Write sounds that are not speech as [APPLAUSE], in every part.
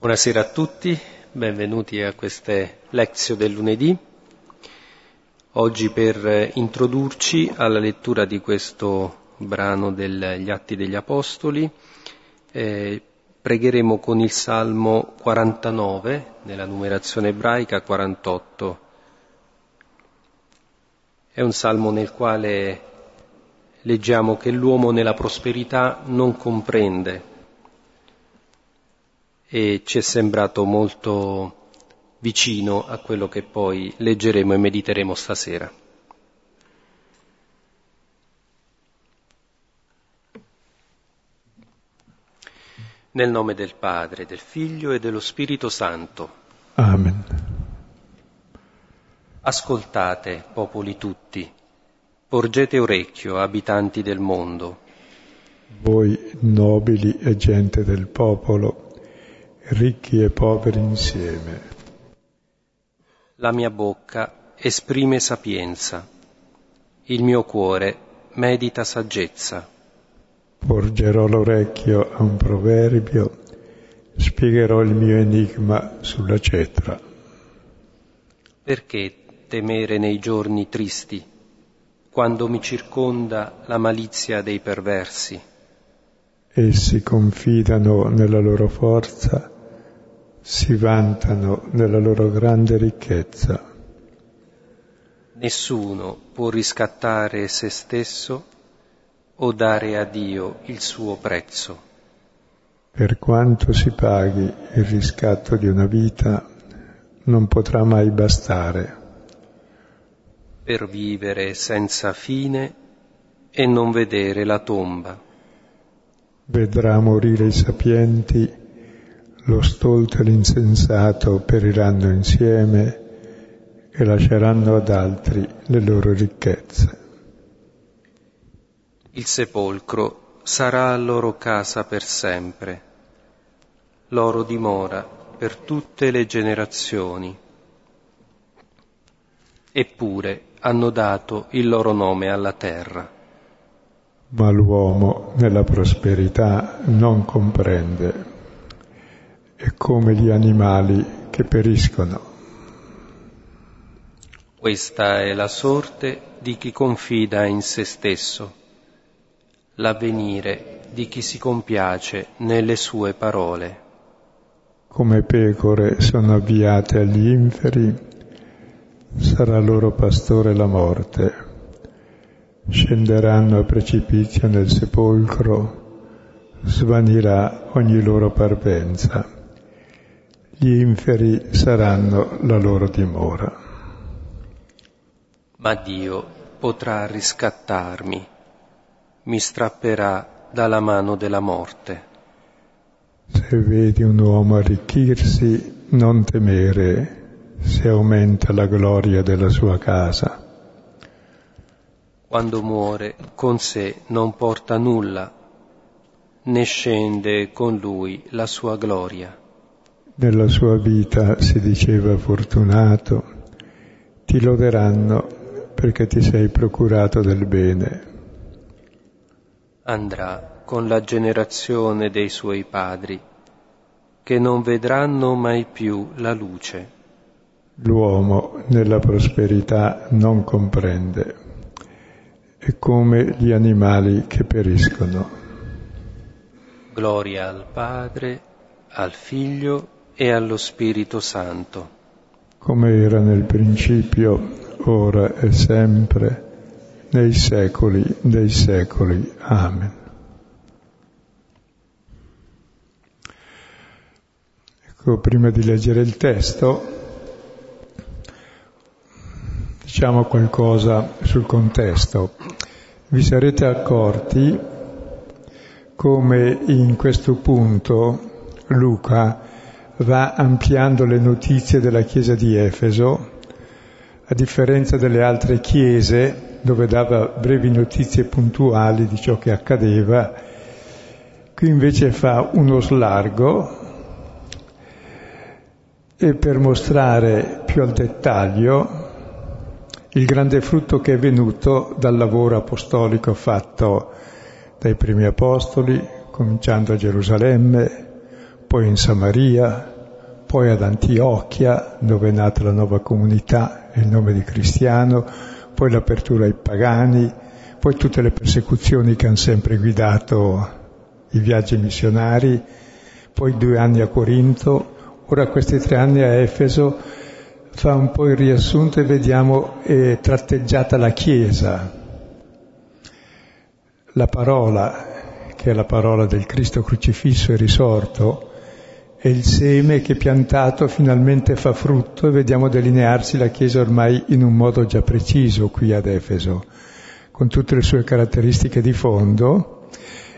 Buonasera a tutti, benvenuti a queste lezioni del lunedì. Oggi per introdurci alla lettura di questo brano degli Atti degli Apostoli eh, pregheremo con il Salmo 49, nella numerazione ebraica 48. È un salmo nel quale leggiamo che l'uomo nella prosperità non comprende e ci è sembrato molto vicino a quello che poi leggeremo e mediteremo stasera. Nel nome del Padre, del Figlio e dello Spirito Santo. Amen. Ascoltate, popoli tutti, porgete orecchio, abitanti del mondo. Voi nobili e gente del popolo, ricchi e poveri insieme. La mia bocca esprime sapienza, il mio cuore medita saggezza. Porgerò l'orecchio a un proverbio, spiegherò il mio enigma sulla cetra. Perché temere nei giorni tristi, quando mi circonda la malizia dei perversi? Essi confidano nella loro forza si vantano della loro grande ricchezza. Nessuno può riscattare se stesso o dare a Dio il suo prezzo. Per quanto si paghi il riscatto di una vita, non potrà mai bastare. Per vivere senza fine e non vedere la tomba. Vedrà morire i sapienti lo stolto e l'insensato periranno insieme e lasceranno ad altri le loro ricchezze. Il sepolcro sarà loro casa per sempre, loro dimora per tutte le generazioni. Eppure hanno dato il loro nome alla terra. Ma l'uomo nella prosperità non comprende è come gli animali che periscono. Questa è la sorte di chi confida in se stesso, l'avvenire di chi si compiace nelle sue parole. Come pecore sono avviate agli inferi, sarà loro pastore la morte. Scenderanno a precipizio nel sepolcro, svanirà ogni loro parvenza gli inferi saranno la loro dimora. Ma Dio potrà riscattarmi, mi strapperà dalla mano della morte. Se vedi un uomo arricchirsi, non temere se aumenta la gloria della sua casa. Quando muore con sé non porta nulla, né scende con lui la sua gloria nella sua vita si diceva fortunato, ti loderanno perché ti sei procurato del bene. Andrà con la generazione dei suoi padri, che non vedranno mai più la luce. L'uomo nella prosperità non comprende, è come gli animali che periscono. Gloria al Padre, al Figlio e allo Spirito Santo. Come era nel principio, ora e sempre, nei secoli dei secoli. Amen. Ecco, prima di leggere il testo, diciamo qualcosa sul contesto. Vi sarete accorti come in questo punto Luca va ampliando le notizie della chiesa di Efeso, a differenza delle altre chiese dove dava brevi notizie puntuali di ciò che accadeva, qui invece fa uno slargo e per mostrare più al dettaglio il grande frutto che è venuto dal lavoro apostolico fatto dai primi apostoli, cominciando a Gerusalemme, poi in Samaria, poi ad Antiochia, dove è nata la nuova comunità, il nome di cristiano, poi l'apertura ai pagani, poi tutte le persecuzioni che hanno sempre guidato i viaggi missionari, poi due anni a Corinto, ora questi tre anni a Efeso, fa un po' il riassunto e vediamo è tratteggiata la Chiesa, la parola, che è la parola del Cristo crocifisso e risorto, è il seme che piantato finalmente fa frutto e vediamo delinearsi la Chiesa ormai in un modo già preciso qui ad Efeso, con tutte le sue caratteristiche di fondo,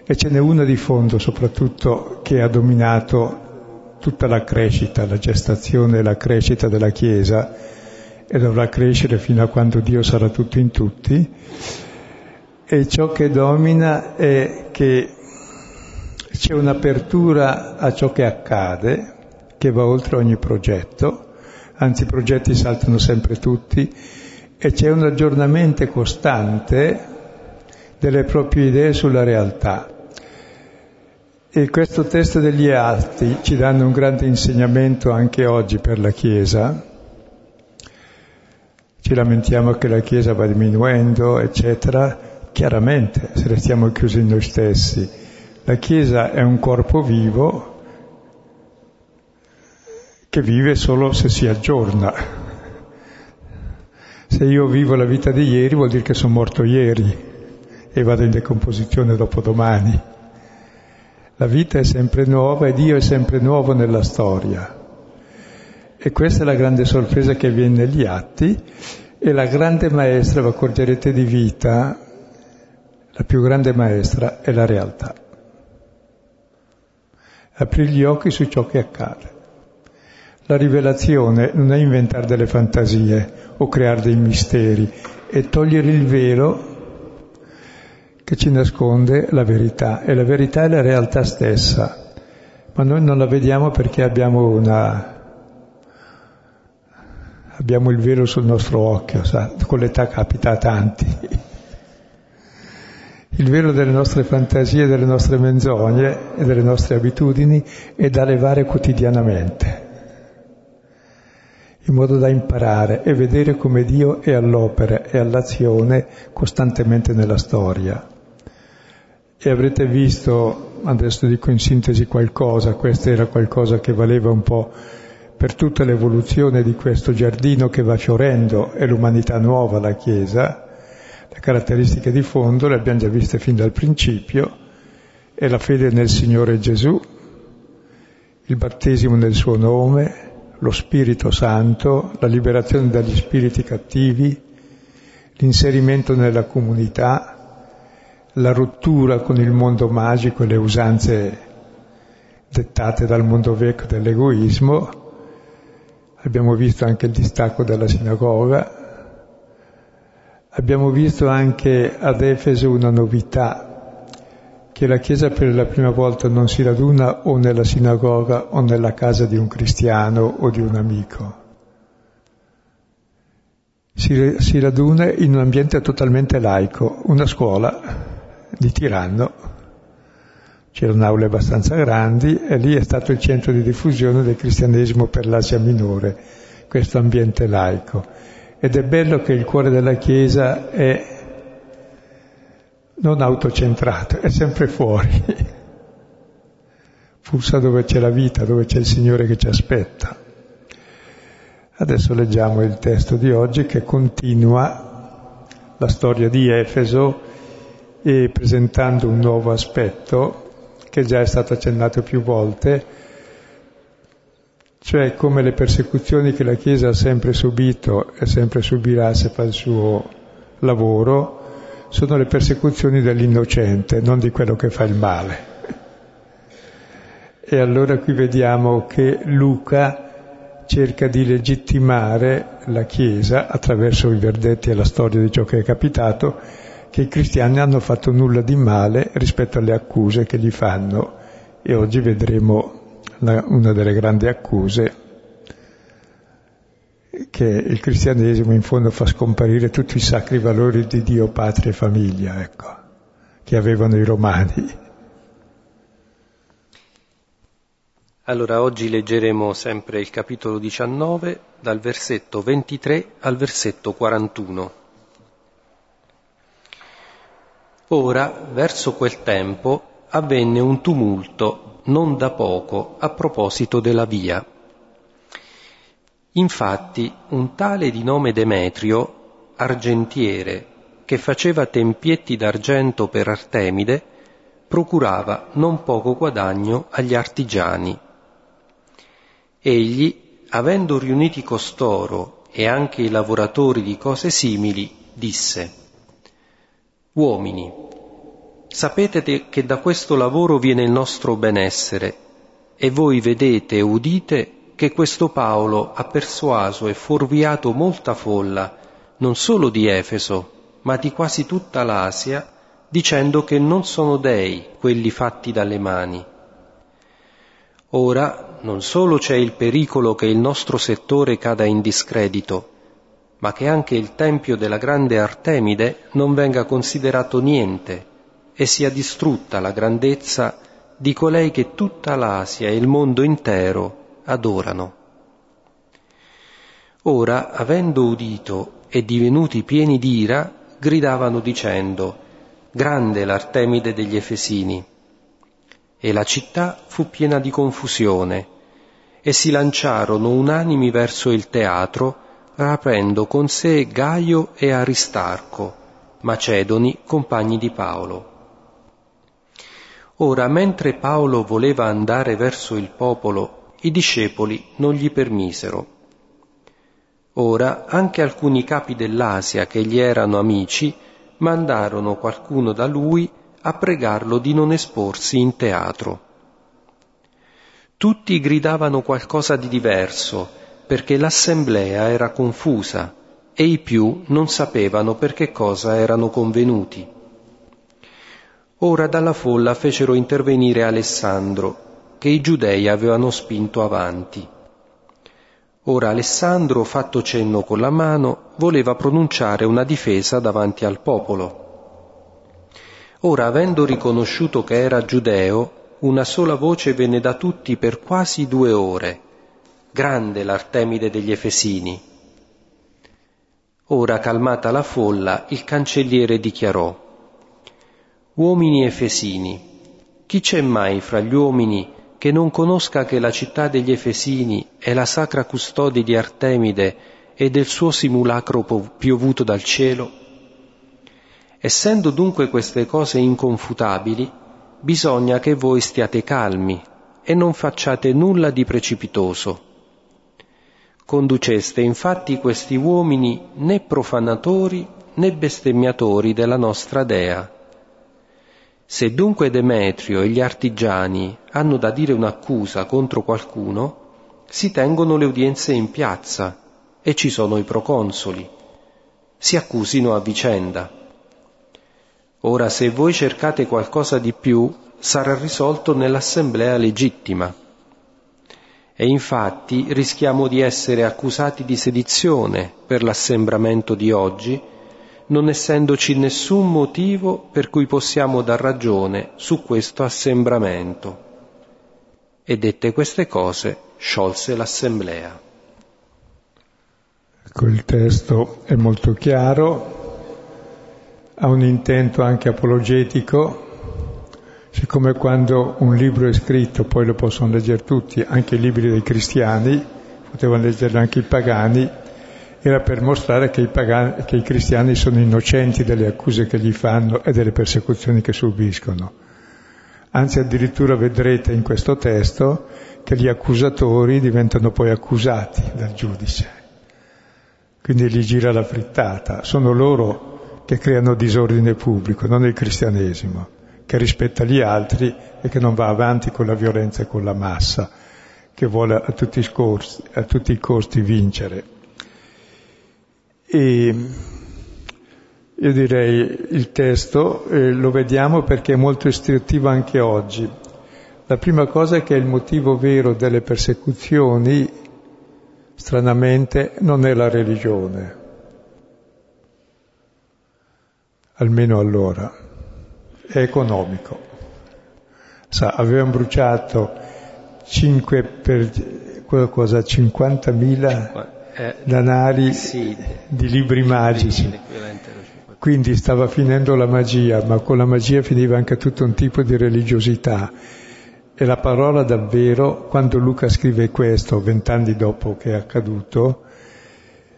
e ce n'è una di fondo soprattutto che ha dominato tutta la crescita, la gestazione e la crescita della Chiesa, e dovrà crescere fino a quando Dio sarà tutto in tutti, e ciò che domina è che c'è un'apertura a ciò che accade, che va oltre ogni progetto, anzi i progetti saltano sempre tutti, e c'è un aggiornamento costante delle proprie idee sulla realtà. E questo testo degli Atti ci danno un grande insegnamento anche oggi per la Chiesa. Ci lamentiamo che la Chiesa va diminuendo, eccetera, chiaramente se restiamo chiusi in noi stessi. La Chiesa è un corpo vivo che vive solo se si aggiorna. Se io vivo la vita di ieri vuol dire che sono morto ieri e vado in decomposizione dopo domani. La vita è sempre nuova e Dio è sempre nuovo nella storia. E questa è la grande sorpresa che viene negli atti e la grande maestra, vi accorgerete di vita, la più grande maestra è la realtà. Aprire gli occhi su ciò che accade. La rivelazione non è inventare delle fantasie o creare dei misteri, è togliere il velo che ci nasconde la verità e la verità è la realtà stessa, ma noi non la vediamo perché abbiamo una abbiamo il velo sul nostro occhio, sa? con l'età capita a tanti il velo delle nostre fantasie, delle nostre menzogne e delle nostre abitudini è da levare quotidianamente, in modo da imparare e vedere come Dio è all'opera e all'azione costantemente nella storia. E avrete visto, adesso dico in sintesi qualcosa, questo era qualcosa che valeva un po' per tutta l'evoluzione di questo giardino che va fiorendo e l'umanità nuova, la Chiesa, le caratteristiche di fondo le abbiamo già viste fin dal principio, è la fede nel Signore Gesù, il battesimo nel suo nome, lo Spirito Santo, la liberazione dagli spiriti cattivi, l'inserimento nella comunità, la rottura con il mondo magico e le usanze dettate dal mondo vecchio dell'egoismo. Abbiamo visto anche il distacco dalla sinagoga, Abbiamo visto anche ad Efeso una novità, che la Chiesa per la prima volta non si raduna o nella sinagoga o nella casa di un cristiano o di un amico. Si, si raduna in un ambiente totalmente laico, una scuola di Tiranno. C'erano aule abbastanza grandi e lì è stato il centro di diffusione del cristianesimo per l'Asia minore, questo ambiente laico ed è bello che il cuore della Chiesa è non autocentrato, è sempre fuori. [LAUGHS] Pulsa dove c'è la vita, dove c'è il Signore che ci aspetta. Adesso leggiamo il testo di oggi che continua la storia di Efeso e presentando un nuovo aspetto che già è stato accennato più volte, cioè come le persecuzioni che la Chiesa ha sempre subito e sempre subirà se fa il suo lavoro, sono le persecuzioni dell'innocente, non di quello che fa il male. E allora qui vediamo che Luca cerca di legittimare la Chiesa attraverso i verdetti e la storia di ciò che è capitato, che i cristiani hanno fatto nulla di male rispetto alle accuse che gli fanno e oggi vedremo una delle grandi accuse che il cristianesimo in fondo fa scomparire tutti i sacri valori di Dio, patria e famiglia, ecco, che avevano i romani. Allora oggi leggeremo sempre il capitolo 19 dal versetto 23 al versetto 41. Ora, verso quel tempo, avvenne un tumulto non da poco a proposito della via. Infatti un tale di nome Demetrio, argentiere, che faceva tempietti d'argento per Artemide, procurava non poco guadagno agli artigiani Egli, avendo riuniti costoro e anche i lavoratori di cose simili, disse, Uomini, sapete che da questo lavoro viene il nostro benessere, e voi vedete e udite che questo Paolo ha persuaso e fuorviato molta folla, non solo di Efeso, ma di quasi tutta l'Asia, dicendo che non sono dei quelli fatti dalle mani. Ora non solo c'è il pericolo che il nostro settore cada in discredito, ma che anche il tempio della grande Artemide non venga considerato niente e sia distrutta la grandezza di colei che tutta l'Asia e il mondo intero adorano. Ora, avendo udito e divenuti pieni d'ira, gridavano dicendo, Grande l'Artemide degli Efesini e la città fu piena di confusione, e si lanciarono unanimi verso il teatro, rapendo con sé Gaio e Aristarco, macedoni compagni di Paolo. Ora, mentre Paolo voleva andare verso il popolo, i discepoli non gli permisero. Ora anche alcuni capi dell'Asia che gli erano amici mandarono qualcuno da lui a pregarlo di non esporsi in teatro. Tutti gridavano qualcosa di diverso, perché l'assemblea era confusa e i più non sapevano per che cosa erano convenuti. Ora dalla folla fecero intervenire Alessandro, che i giudei avevano spinto avanti. Ora Alessandro, fatto cenno con la mano, voleva pronunciare una difesa davanti al popolo Ora, avendo riconosciuto che era giudeo, una sola voce venne da tutti per quasi due ore. Grande l'Artemide degli Efesini. Ora, calmata la folla, il cancelliere dichiarò, Uomini Efesini, chi c'è mai fra gli uomini che non conosca che la città degli Efesini è la sacra custode di Artemide e del suo simulacro piovuto dal cielo? Essendo dunque queste cose inconfutabili, bisogna che voi stiate calmi e non facciate nulla di precipitoso. Conduceste infatti questi uomini né profanatori né bestemmiatori della nostra Dea. Se dunque Demetrio e gli artigiani hanno da dire un'accusa contro qualcuno, si tengono le udienze in piazza e ci sono i proconsoli. Si accusino a vicenda Ora se voi cercate qualcosa di più, sarà risolto nell'assemblea legittima. E infatti rischiamo di essere accusati di sedizione per l'assembramento di oggi, non essendoci nessun motivo per cui possiamo dar ragione su questo assembramento. E dette queste cose, sciolse l'assemblea. Ecco, il testo è molto chiaro, ha un intento anche apologetico, siccome quando un libro è scritto poi lo possono leggere tutti, anche i libri dei cristiani, potevano leggerlo anche i pagani, era per mostrare che i, pagani, che i cristiani sono innocenti delle accuse che gli fanno e delle persecuzioni che subiscono. Anzi addirittura vedrete in questo testo che gli accusatori diventano poi accusati dal giudice. Quindi gli gira la frittata. Sono loro che creano disordine pubblico, non il cristianesimo, che rispetta gli altri e che non va avanti con la violenza e con la massa, che vuole a tutti scorsi, a tutti i costi vincere. E io direi il testo eh, lo vediamo perché è molto istruttivo anche oggi. La prima cosa è che il motivo vero delle persecuzioni, stranamente, non è la religione, almeno allora, è economico. Sa, avevano bruciato 5 per cosa, 50.000 eh, danari sì, di libri magici. Quindi stava finendo la magia, ma con la magia finiva anche tutto un tipo di religiosità. E la parola davvero, quando Luca scrive questo, vent'anni dopo che è accaduto,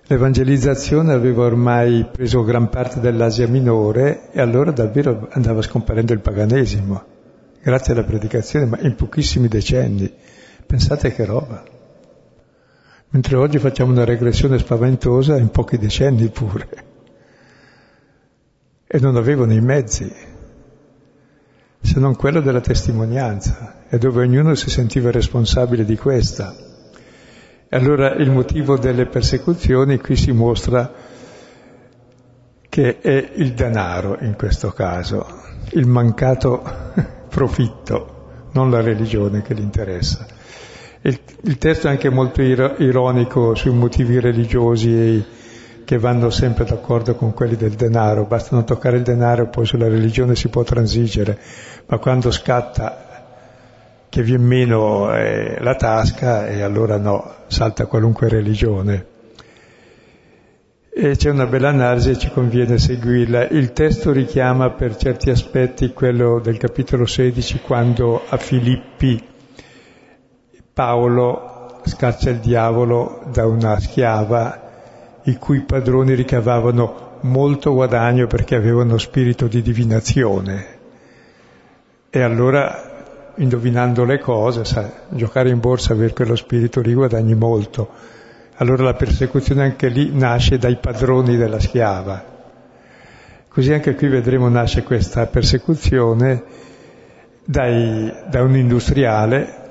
l'evangelizzazione aveva ormai preso gran parte dell'Asia minore e allora davvero andava scomparendo il paganesimo, grazie alla predicazione, ma in pochissimi decenni. Pensate che roba. Mentre oggi facciamo una regressione spaventosa in pochi decenni pure. E non avevano i mezzi, se non quello della testimonianza, e dove ognuno si sentiva responsabile di questa. E allora il motivo delle persecuzioni qui si mostra che è il denaro in questo caso, il mancato [LAUGHS] profitto, non la religione che gli interessa. Il, il testo è anche molto ironico sui motivi religiosi che vanno sempre d'accordo con quelli del denaro, basta non toccare il denaro, poi sulla religione si può transigere, ma quando scatta che viene meno eh, la tasca e allora no, salta qualunque religione. E c'è una bella analisi e ci conviene seguirla. Il testo richiama per certi aspetti quello del capitolo 16 quando a Filippi Paolo scaccia il diavolo da una schiava i cui padroni ricavavano molto guadagno perché avevano spirito di divinazione. E allora, indovinando le cose, sa, giocare in borsa, avere quello spirito lì guadagni molto. Allora la persecuzione anche lì nasce dai padroni della schiava. Così anche qui vedremo nasce questa persecuzione dai, da un industriale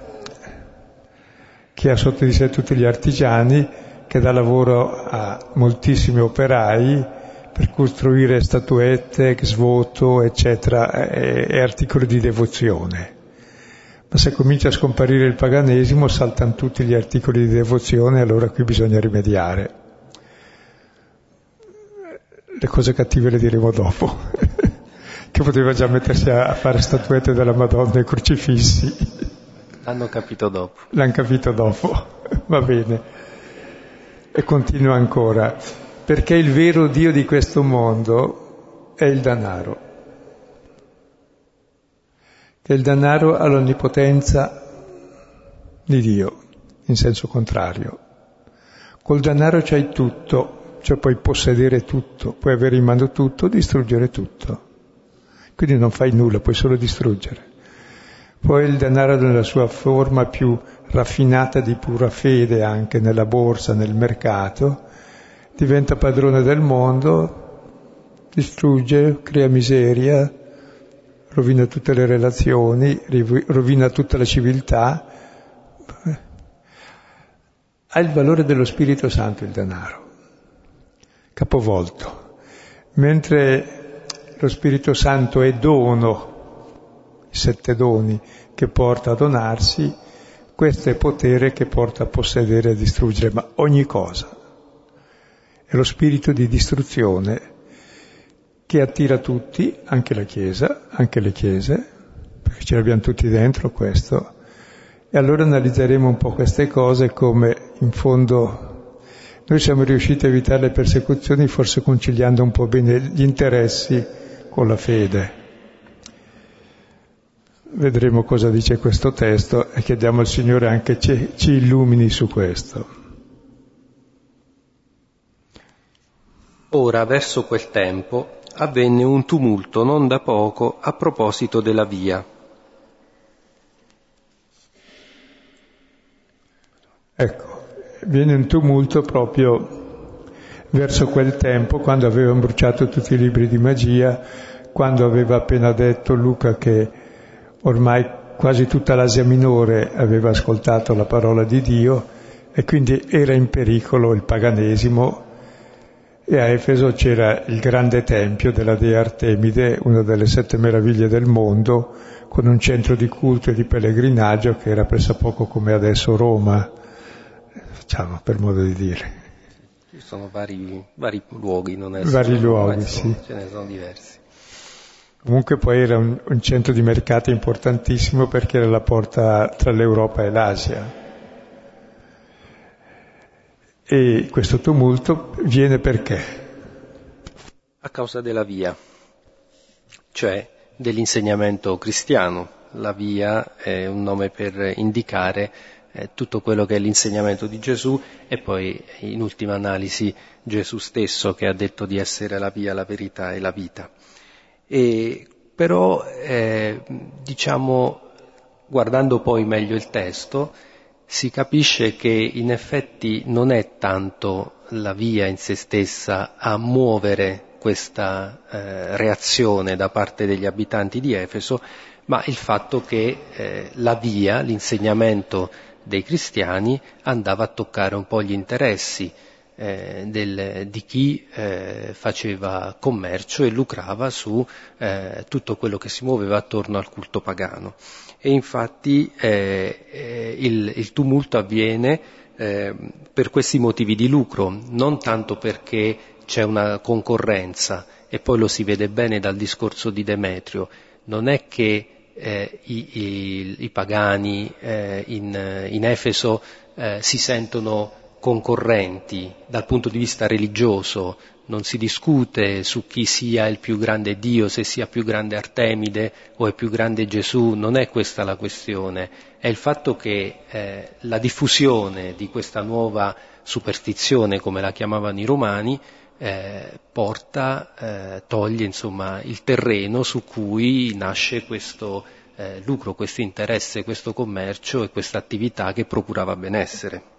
che ha sotto di sé tutti gli artigiani, che dà lavoro a moltissimi operai per costruire statuette, svoto, eccetera, e, e articoli di devozione. Ma se comincia a scomparire il paganesimo saltano tutti gli articoli di devozione allora qui bisogna rimediare. Le cose cattive le diremo dopo, [LAUGHS] che poteva già mettersi a fare statuette della Madonna e crocifissi. L'hanno capito dopo. L'hanno capito dopo, [LAUGHS] va bene. E continua ancora, perché il vero Dio di questo mondo è il denaro. Che il denaro ha l'onnipotenza di Dio, in senso contrario. Col denaro c'hai tutto, cioè puoi possedere tutto, puoi avere in mano tutto, distruggere tutto. Quindi non fai nulla, puoi solo distruggere. Poi il denaro nella sua forma più raffinata di pura fede anche nella borsa, nel mercato, diventa padrone del mondo, distrugge, crea miseria, rovina tutte le relazioni, rovina tutta la civiltà. Ha il valore dello Spirito Santo il denaro, capovolto, mentre lo Spirito Santo è dono sette doni che porta a donarsi, questo è potere che porta a possedere e a distruggere, ma ogni cosa. È lo spirito di distruzione che attira tutti, anche la Chiesa, anche le Chiese, perché ce l'abbiamo tutti dentro questo. E allora analizzeremo un po' queste cose come in fondo noi siamo riusciti a evitare le persecuzioni forse conciliando un po' bene gli interessi con la fede. Vedremo cosa dice questo testo e chiediamo al Signore anche ci, ci illumini su questo. Ora, verso quel tempo, avvenne un tumulto non da poco a proposito della via. Ecco, viene un tumulto proprio verso quel tempo, quando avevano bruciato tutti i libri di magia, quando aveva appena detto Luca che ormai quasi tutta l'Asia minore aveva ascoltato la parola di Dio e quindi era in pericolo il paganesimo e a Efeso c'era il grande tempio della dea Artemide, una delle sette meraviglie del mondo, con un centro di culto e di pellegrinaggio che era pressappoco come adesso Roma, facciamo per modo di dire. Ci sono vari, vari luoghi, non è Vari luoghi, sì. Ce ne sono diversi. Comunque poi era un, un, centro di mercato importantissimo perché era la porta tra l'Europa e l'Asia. E questo tumulto viene perché? A causa della via, cioè dell'insegnamento cristiano. La via è un nome per indicare eh, tutto quello che è l'insegnamento di Gesù e poi in ultima analisi Gesù stesso che ha detto di essere la via, la verità e la vita. E, però, eh, diciamo, guardando poi meglio il testo, si capisce che in effetti non è tanto la via in se stessa a muovere questa eh, reazione da parte degli abitanti di Efeso, ma il fatto che eh, la via, l'insegnamento dei cristiani andava a toccare un po' gli interessi eh, del, di chi eh, faceva commercio e lucrava su eh, tutto quello che si muoveva attorno al culto pagano. E infatti eh, eh, il, il, tumulto avviene eh, per questi motivi di lucro, non tanto perché c'è una concorrenza, e poi lo si vede bene dal discorso di Demetrio, non è che eh, i, i, i, pagani eh, in, in, Efeso eh, si sentono concorrenti dal punto di vista religioso, non si discute su chi sia il più grande Dio, se sia più grande Artemide o è più grande Gesù, non è questa la questione, è il fatto che eh, la diffusione di questa nuova superstizione, come la chiamavano i romani, eh, porta, eh, toglie insomma il terreno su cui nasce questo eh, lucro, questo interesse, questo commercio e questa attività che procurava benessere.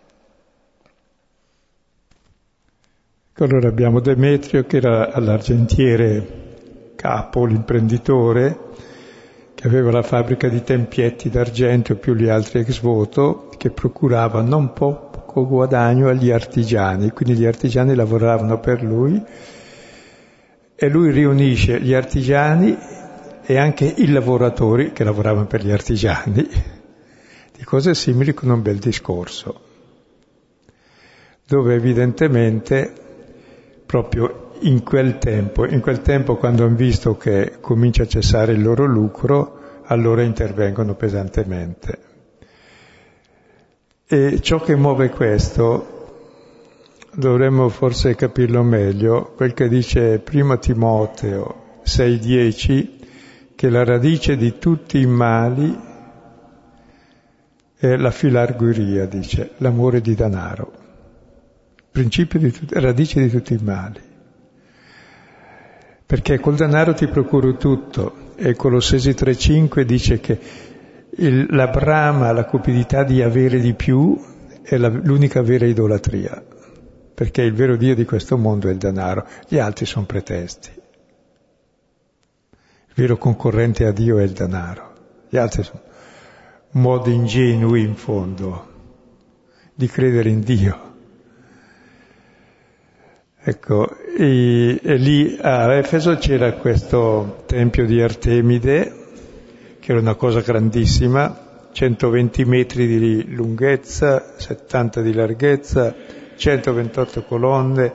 Allora abbiamo Demetrio che era all'argentiere capo, l'imprenditore, che aveva la fabbrica di tempietti d'argento più gli altri ex voto, che procurava non po- poco guadagno agli artigiani, quindi gli artigiani lavoravano per lui e lui riunisce gli artigiani e anche i lavoratori che lavoravano per gli artigiani. Di cose simili con un bel discorso, dove evidentemente proprio in quel tempo, in quel tempo quando hanno visto che comincia a cessare il loro lucro, allora intervengono pesantemente. E ciò che muove questo, dovremmo forse capirlo meglio, quel che dice primo Timoteo 6:10, che la radice di tutti i mali è la filarguria, dice, l'amore di denaro, principio di tutti, radice di tutti i mali. Perché col denaro ti procuro tutto e Colossesi 3:5 dice che il, la brama, la cupidità di avere di più è la, l'unica vera idolatria, perché il vero Dio di questo mondo è il denaro, gli altri sono pretesti. Il vero concorrente a Dio è il denaro, gli altri sono modi ingenui in fondo di credere in Dio. Ecco, e, e lì a Efeso c'era questo tempio di Artemide, che era una cosa grandissima, 120 metri di lunghezza, 70 di larghezza, 128 colonne,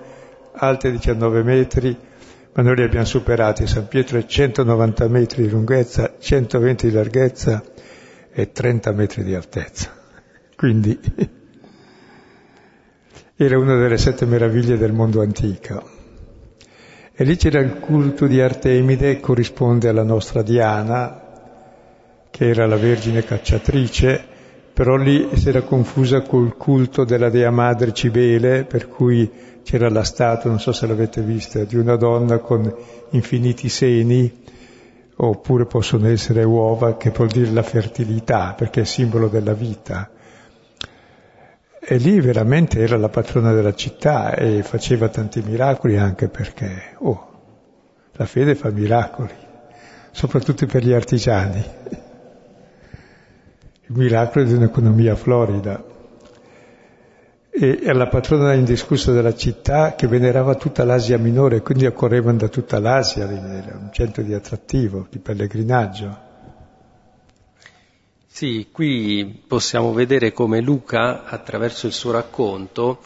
alte 19 metri, ma noi li abbiamo superati. San Pietro è 190 metri di lunghezza, 120 di larghezza e 30 metri di altezza. Quindi era una delle sette meraviglie del mondo antico. E lì c'era il culto di Artemide, corrisponde alla nostra Diana, che era la Vergine cacciatrice, però lì si era confusa col culto della Dea Madre Cibele, per cui c'era la statua, non so se l'avete vista, di una donna con infiniti seni, oppure possono essere uova, che vuol dire la fertilità, perché è simbolo della vita. E lì veramente era la patrona della città e faceva tanti miracoli anche perché, oh, la fede fa miracoli, soprattutto per gli artigiani il miracolo di un'economia florida. E è la patrona indiscussa della città che venerava tutta l'Asia minore, quindi accorrevano da tutta l'Asia, era un centro di attrattivo, di pellegrinaggio. Sì, qui possiamo vedere come Luca, attraverso il suo racconto,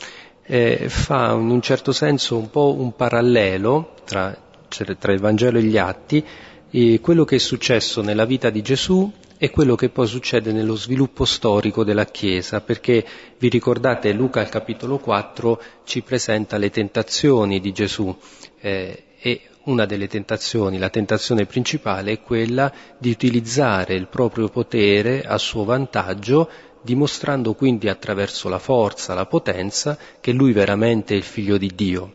eh, fa in un certo senso un po' un parallelo tra, tra il Vangelo e gli Atti, eh, quello che è successo nella vita di Gesù e quello che poi succede nello sviluppo storico della Chiesa, perché vi ricordate Luca al capitolo 4 ci presenta le tentazioni di Gesù eh, e una delle tentazioni, la tentazione principale è quella di utilizzare il proprio potere a suo vantaggio dimostrando quindi attraverso la forza, la potenza, che lui veramente è il figlio di Dio.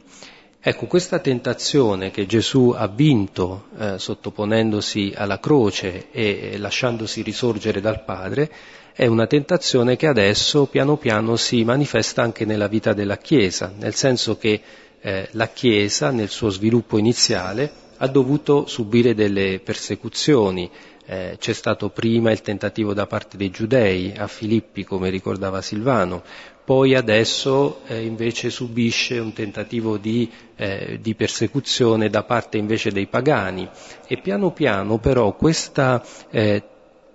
Ecco, questa tentazione che Gesù ha vinto eh, sottoponendosi alla croce e lasciandosi risorgere dal Padre, è una tentazione che adesso piano piano si manifesta anche nella vita della Chiesa, nel senso che eh, la Chiesa nel suo sviluppo iniziale ha dovuto subire delle persecuzioni, eh, c'è stato prima il tentativo da parte dei giudei a Filippi, come ricordava Silvano, poi adesso eh, invece subisce un tentativo di, eh, di, persecuzione da parte invece dei pagani. E piano piano però questa eh,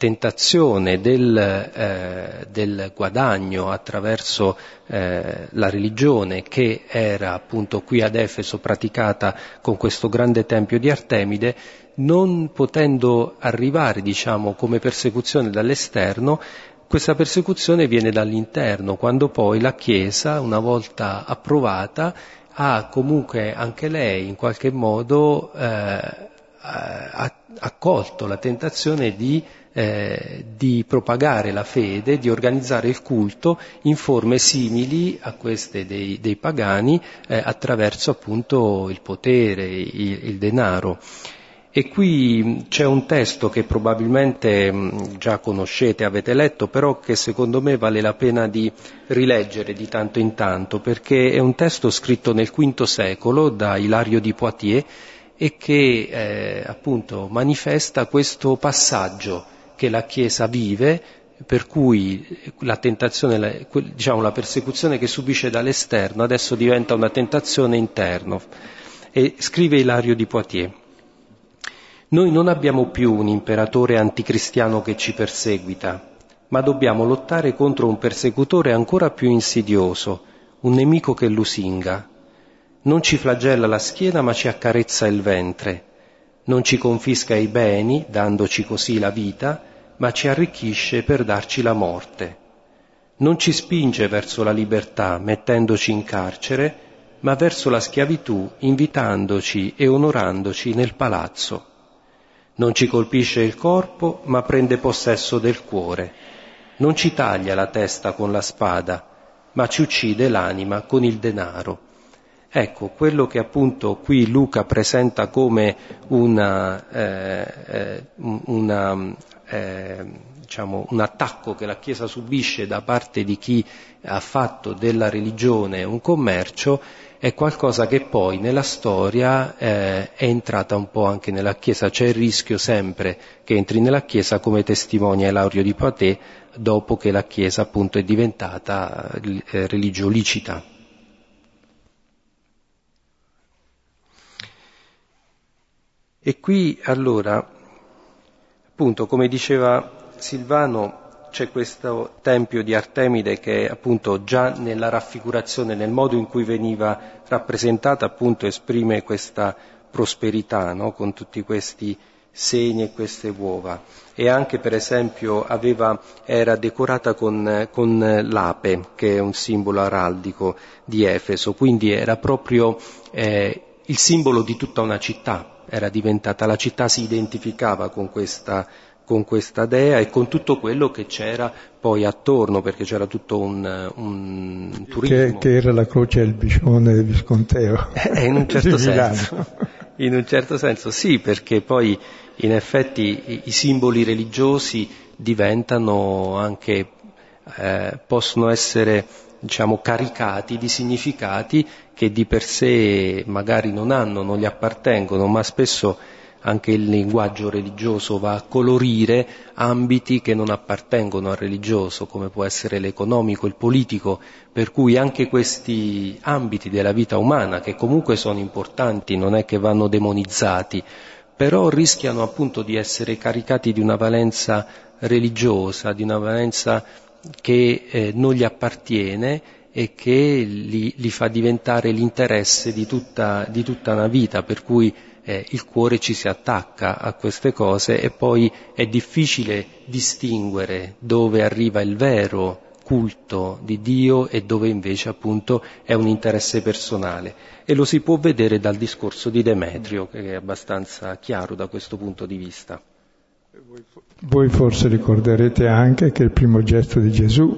tentazione del, eh, del, guadagno attraverso eh, la religione che era appunto qui ad Efeso praticata con questo grande tempio di Artemide non potendo arrivare, diciamo, come persecuzione dall'esterno, questa persecuzione viene dall'interno, quando poi la Chiesa, una volta approvata, ha comunque anche lei in qualche modo eh, accolto la tentazione di, eh, di, propagare la fede, di organizzare il culto in forme simili a queste dei, dei pagani eh, attraverso appunto il potere, il, il denaro. E qui c'è un testo che probabilmente già conoscete, avete letto, però che secondo me vale la pena di rileggere di tanto in tanto, perché è un testo scritto nel V secolo da Ilario di Poitiers e che eh, appunto manifesta questo passaggio che la Chiesa vive, per cui la tentazione, diciamo la persecuzione che subisce dall'esterno adesso diventa una tentazione interna. E scrive Ilario di Poitiers. Noi non abbiamo più un imperatore anticristiano che ci perseguita, ma dobbiamo lottare contro un persecutore ancora più insidioso, un nemico che lusinga. Non ci flagella la schiena, ma ci accarezza il ventre. Non ci confisca i beni, dandoci così la vita, ma ci arricchisce per darci la morte. Non ci spinge verso la libertà, mettendoci in carcere, ma verso la schiavitù, invitandoci e onorandoci nel palazzo. Non ci colpisce il corpo, ma prende possesso del cuore. Non ci taglia la testa con la spada, ma ci uccide l'anima con il denaro. Ecco, quello che appunto qui Luca presenta come una, eh, eh una, eh, diciamo, un attacco che la Chiesa subisce da parte di chi ha fatto della religione un commercio, è qualcosa che poi nella storia eh, è entrata un po' anche nella Chiesa, c'è il rischio sempre che entri nella Chiesa come testimonia Elaurio di Poitou dopo che la Chiesa appunto è diventata eh, religio licita. E qui allora, appunto, come diceva Silvano, c'è questo tempio di Artemide che appunto già nella raffigurazione, nel modo in cui veniva rappresentata, appunto esprime questa prosperità, no? con tutti questi segni e queste uova. E anche per esempio aveva, era decorata con, con l'ape, che è un simbolo araldico di Efeso, quindi era proprio eh, il simbolo di tutta una città, era diventata, la città si identificava con questa con questa dea e con tutto quello che c'era poi attorno, perché c'era tutto un, un turismo. Che, che, era la croce del biscione del Visconteo. Eh, in un [LAUGHS] certo senso. In un certo senso sì, perché poi in effetti i, i simboli religiosi diventano anche, eh, possono essere diciamo, caricati di significati che di per sé magari non hanno, non gli appartengono, ma spesso anche il linguaggio religioso va a colorire ambiti che non appartengono al religioso, come può essere l'economico, il politico, per cui anche questi ambiti della vita umana, che comunque sono importanti, non è che vanno demonizzati, però rischiano appunto di essere caricati di una valenza religiosa, di una valenza che eh, non gli appartiene e che li, li fa diventare l'interesse di tutta, di tutta una vita, per cui eh, il cuore ci si attacca a queste cose e poi è difficile distinguere dove arriva il vero culto di Dio e dove invece appunto è un interesse personale. E lo si può vedere dal discorso di Demetrio, che è abbastanza chiaro da questo punto di vista. Voi forse ricorderete anche che il primo gesto di Gesù,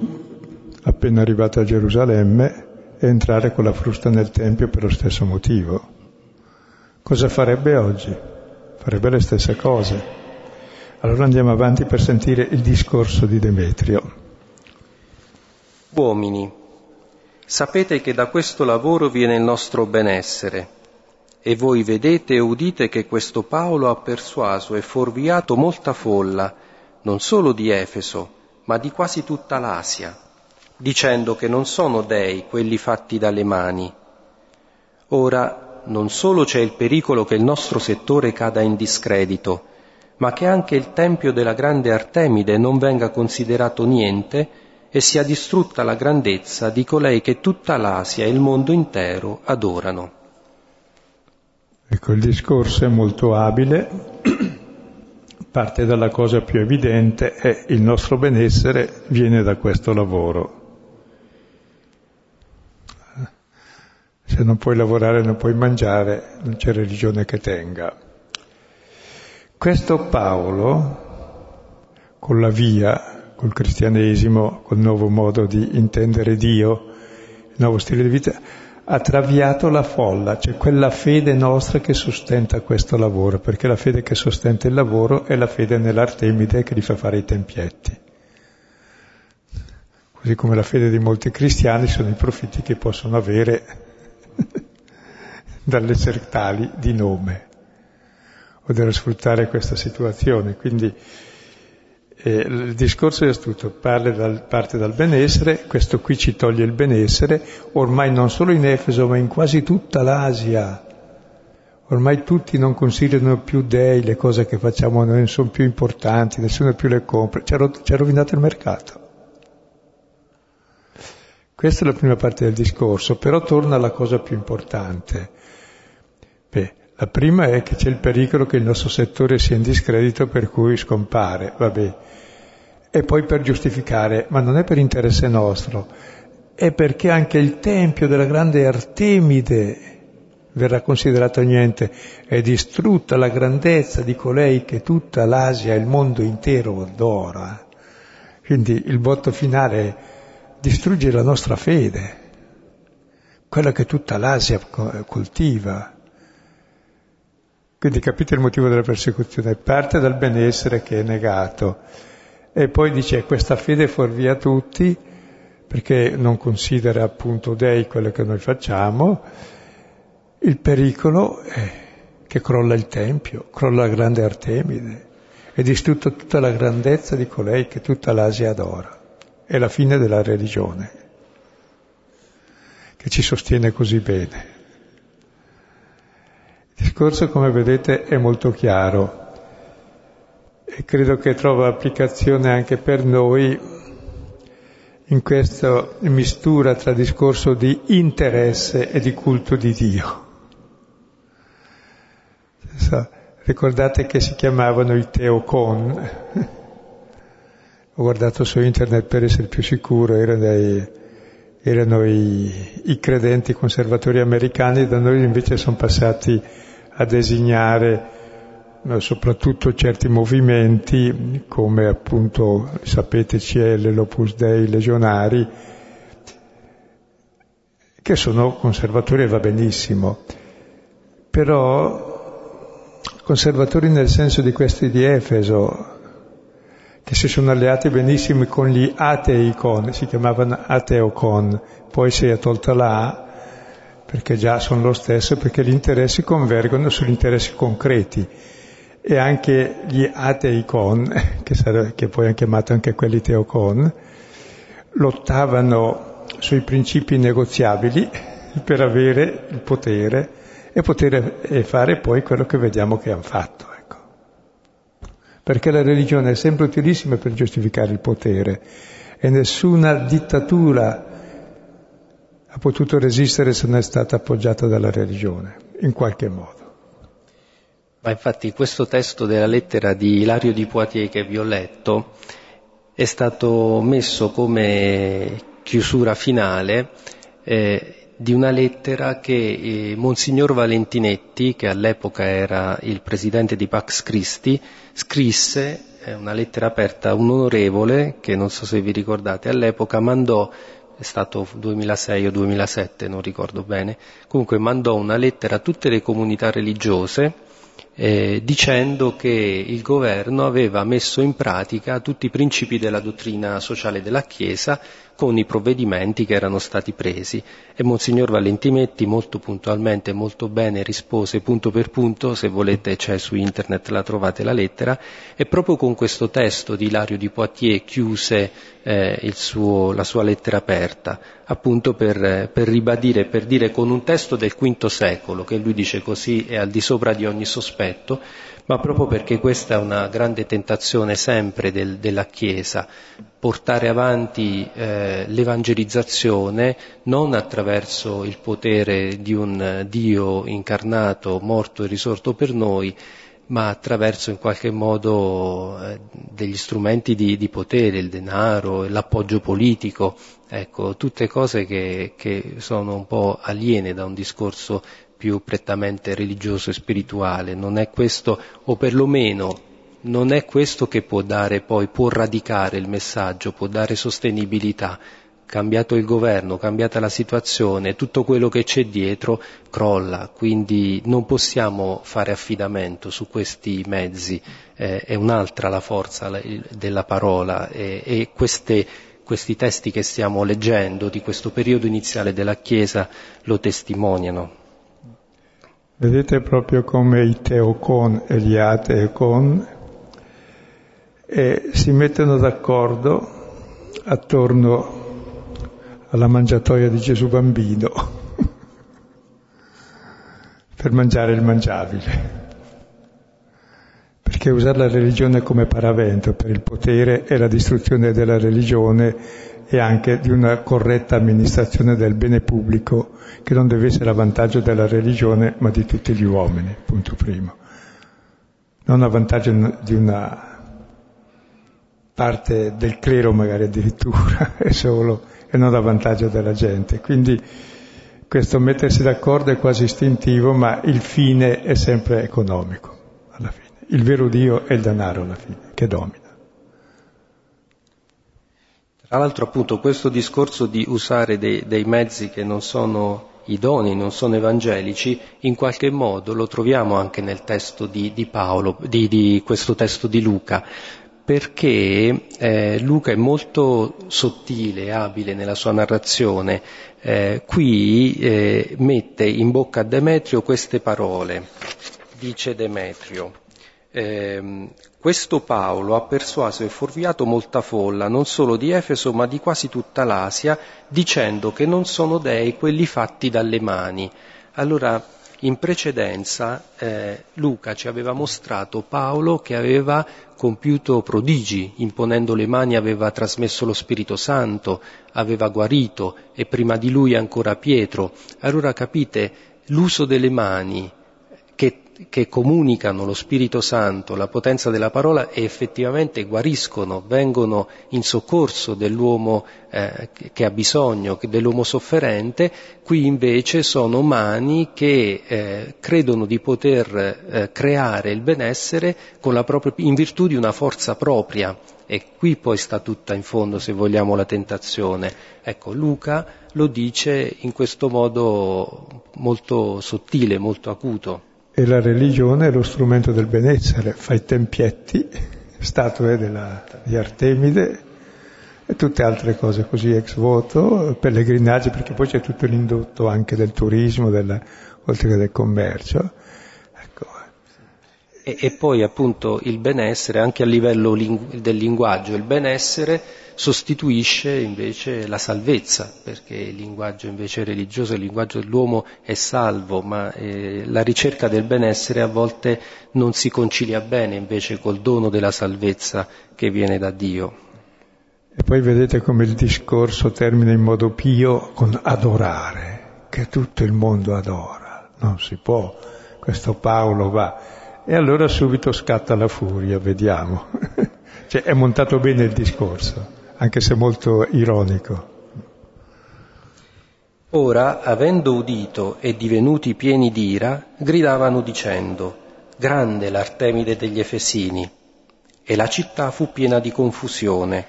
appena arrivato a Gerusalemme, è entrare con la frusta nel Tempio per lo stesso motivo. Cosa farebbe oggi? Farebbe le stesse cose. Allora andiamo avanti per sentire il discorso di Demetrio. Uomini, sapete che da questo lavoro viene il nostro benessere, e voi vedete e udite che questo Paolo ha persuaso e fuorviato molta folla, non solo di Efeso, ma di quasi tutta l'Asia, dicendo che non sono dei quelli fatti dalle mani. Ora, non solo c'è il pericolo che il nostro settore cada in discredito, ma che anche il tempio della grande Artemide non venga considerato niente, e sia distrutta la grandezza di colei che tutta l'Asia e il mondo intero adorano. Ecco, il discorso è molto abile, parte dalla cosa più evidente è il nostro benessere viene da questo lavoro. Se non puoi lavorare, non puoi mangiare, non c'è religione che tenga. Questo Paolo, con la via, col cristianesimo, col nuovo modo di intendere Dio, il nuovo stile di vita, ha traviato la folla, cioè quella fede nostra che sostenta questo lavoro, perché la fede che sostenta il lavoro è la fede nell'Artemide che gli fa fare i tempietti. Così come la fede di molti cristiani sono i profitti che possono avere [LAUGHS] dall'essere tali di nome o da sfruttare questa situazione. Quindi e il discorso è astuto, dal, parte dal benessere, questo qui ci toglie il benessere, ormai non solo in Efeso ma in quasi tutta l'Asia. Ormai tutti non considerano più dei le cose che facciamo non sono più importanti, nessuno più le compra, ci ha rovinato il mercato. Questa è la prima parte del discorso, però torna alla cosa più importante. Beh, la prima è che c'è il pericolo che il nostro settore sia in discredito per cui scompare, vabbè. E poi per giustificare, ma non è per interesse nostro, è perché anche il tempio della grande Artemide verrà considerato niente, è distrutta la grandezza di colei che tutta l'Asia e il mondo intero adora. Quindi il voto finale è distrugge la nostra fede, quella che tutta l'Asia coltiva. Quindi capite il motivo della persecuzione, parte dal benessere che è negato. E poi dice questa fede fuorvia tutti perché non considera appunto dei quello che noi facciamo, il pericolo è che crolla il Tempio, crolla la grande Artemide, è distrutta tutta la grandezza di colei che tutta l'Asia adora, è la fine della religione che ci sostiene così bene. Il discorso, come vedete, è molto chiaro e credo che trova applicazione anche per noi in questa mistura tra discorso di interesse e di culto di Dio. Ricordate che si chiamavano i teocon? Ho guardato su internet per essere più sicuro, erano, dei, erano i, i credenti conservatori americani, da noi invece sono passati a designare eh, soprattutto certi movimenti come appunto sapete CL, l'Opus Dei, legionari, che sono conservatori e va benissimo, però conservatori nel senso di questi di Efeso, che si sono alleati benissimo con gli ateicon, si chiamavano ateocon, poi si è tolta la A perché già sono lo stesso, perché gli interessi convergono sugli interessi concreti e anche gli ateicon, [LAUGHS] che, sarebbe, che poi hanno chiamato anche quelli teocon, lottavano sui principi negoziabili per avere il potere e poter fare poi quello che vediamo che hanno fatto. Ecco. Perché la religione è sempre utilissima per giustificare il potere e nessuna dittatura ha potuto resistere se non è stata appoggiata dalla religione, in qualche modo. Ma infatti questo testo della lettera di Ilario di Poitiers che vi ho letto è stato messo come chiusura finale eh, di una lettera che eh, Monsignor Valentinetti, che all'epoca era il presidente di Pax Christi, scrisse, eh, una lettera aperta a un onorevole, che non so se vi ricordate, all'epoca mandò è stato 2006 o 2007, non ricordo bene, comunque mandò una lettera a tutte le comunità religiose eh, dicendo che il governo aveva messo in pratica tutti i principi della dottrina sociale della Chiesa con i provvedimenti che erano stati presi. E Monsignor Valentimetti molto puntualmente, molto bene rispose punto per punto, se volete c'è su internet la trovate la lettera, e proprio con questo testo di Ilario di Poitiers chiuse eh, suo, la sua lettera aperta, appunto per, per ribadire, per dire con un testo del V secolo, che lui dice così è al di sopra di ogni sospetto, ma proprio perché questa è una grande tentazione sempre del, della Chiesa, portare avanti eh, l'evangelizzazione non attraverso il potere di un Dio incarnato, morto e risorto per noi, ma attraverso in qualche modo eh, degli strumenti di, di, potere, il denaro, l'appoggio politico, ecco, tutte cose che, che sono un po' aliene da un discorso più prettamente religioso e spirituale, non è questo, o perlomeno non è questo che può dare poi, può radicare il messaggio, può dare sostenibilità. Cambiato il governo, cambiata la situazione, tutto quello che c'è dietro crolla, quindi non possiamo fare affidamento su questi mezzi, eh, è un'altra la forza della parola e, e queste, questi testi che stiamo leggendo di questo periodo iniziale della Chiesa lo testimoniano. Vedete proprio come i teocon e gli ateocon si mettono d'accordo attorno alla mangiatoia di Gesù bambino [LAUGHS] per mangiare il mangiabile. Perché usare la religione come paravento per il potere e la distruzione della religione e anche di una corretta amministrazione del bene pubblico che non deve essere a vantaggio della religione ma di tutti gli uomini, punto primo. Non a vantaggio di una parte del clero magari addirittura, [LAUGHS] è solo, e non a vantaggio della gente. Quindi questo mettersi d'accordo è quasi istintivo, ma il fine è sempre economico, alla fine. Il vero Dio è il denaro alla fine, che domina. Tra l'altro appunto questo discorso di usare dei, dei mezzi che non sono idonei, non sono evangelici, in qualche modo lo troviamo anche nel testo di, di Paolo, di, di, questo testo di Luca, perché eh, Luca è molto sottile, abile nella sua narrazione. Eh, qui eh, mette in bocca a Demetrio queste parole, dice Demetrio. Questo Paolo ha persuaso e fuorviato molta folla, non solo di Efeso, ma di quasi tutta l'Asia, dicendo che non sono dei quelli fatti dalle mani. Allora, in precedenza eh, Luca ci aveva mostrato Paolo che aveva compiuto prodigi, imponendo le mani aveva trasmesso lo Spirito Santo, aveva guarito e prima di lui ancora Pietro. Allora capite, l'uso delle mani che che comunicano lo Spirito Santo, la potenza della parola e effettivamente guariscono, vengono in soccorso dell'uomo eh, che ha bisogno, dell'uomo sofferente, qui invece sono mani che eh, credono di poter eh, creare il benessere propria, in virtù di una forza propria. E qui poi sta tutta in fondo, se vogliamo, la tentazione. Ecco, Luca lo dice in questo modo molto sottile, molto acuto. E la religione è lo strumento del benessere, fa i tempietti, statue della, di Artemide e tutte altre cose così ex voto, pellegrinaggi, perché poi c'è tutto l'indotto anche del turismo, della, oltre che del commercio. E, e, poi appunto il benessere anche a livello ling- del linguaggio, il benessere sostituisce invece la salvezza, perché il linguaggio invece religioso, il linguaggio dell'uomo è salvo, ma eh, la ricerca del benessere a volte non si concilia bene invece col dono della salvezza che viene da Dio. E poi vedete come il discorso termina in modo pio con adorare, che tutto il mondo adora. Non si può. Questo Paolo va E allora subito scatta la furia, vediamo. [LAUGHS] cioè è montato bene il discorso, anche se molto ironico. Ora, avendo udito e divenuti pieni d'ira, gridavano dicendo, Grande l'Artemide degli Efesini. E la città fu piena di confusione,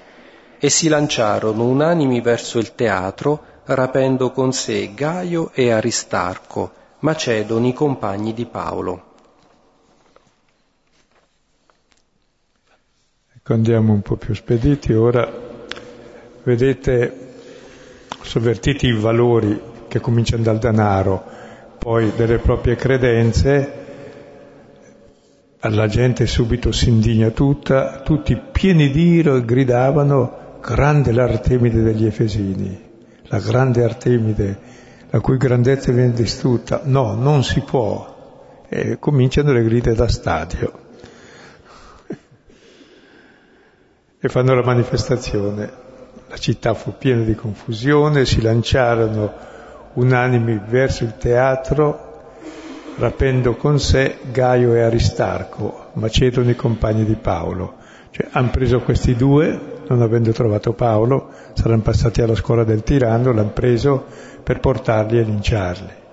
e si lanciarono unanimi verso il teatro, rapendo con sé Gaio e Aristarco, macedoni compagni di Paolo. Andiamo un po' più spediti. Ora vedete sovvertiti i valori che cominciano dal denaro, poi delle proprie credenze, la gente subito si indigna tutta, tutti pieni di ira gridavano grande l'Artemide degli Efesini, la grande Artemide, la cui grandezza viene distrutta. No, non si può. E cominciano le grida da stadio. E fanno la manifestazione. La città fu piena di confusione, si lanciarono unanimi verso il teatro, rapendo con sé Gaio e Aristarco, macedoni compagni di Paolo. Cioè, hanno preso questi due, non avendo trovato Paolo, saranno passati alla scuola del tiranno, l'hanno preso per portarli e linciarli.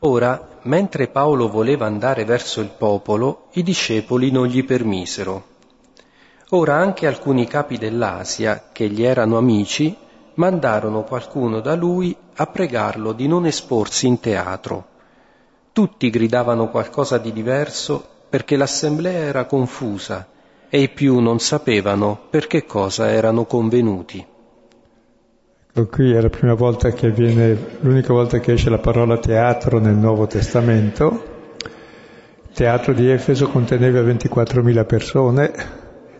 Ora, mentre Paolo voleva andare verso il popolo, i discepoli non gli permisero. Ora anche alcuni capi dell'Asia, che gli erano amici, mandarono qualcuno da lui a pregarlo di non esporsi in teatro. Tutti gridavano qualcosa di diverso perché l'assemblea era confusa e i più non sapevano per che cosa erano convenuti. Ecco, qui è la prima volta che viene, l'unica volta che esce la parola teatro nel Nuovo Testamento. Il teatro di Efeso conteneva 24.000 persone,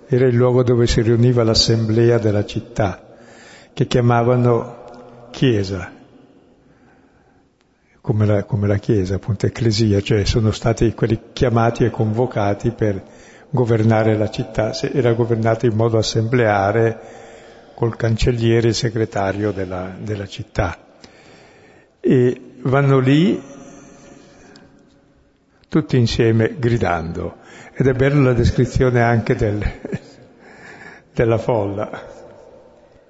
era il luogo dove si riuniva l'assemblea della città, che chiamavano chiesa, come la, come la chiesa, appunto, ecclesia, cioè sono stati quelli chiamati e convocati per governare la città, era governata in modo assembleare col cancelliere e segretario della, della città. E vanno lì tutti insieme gridando. Ed è bella la descrizione anche del, [LAUGHS] della folla.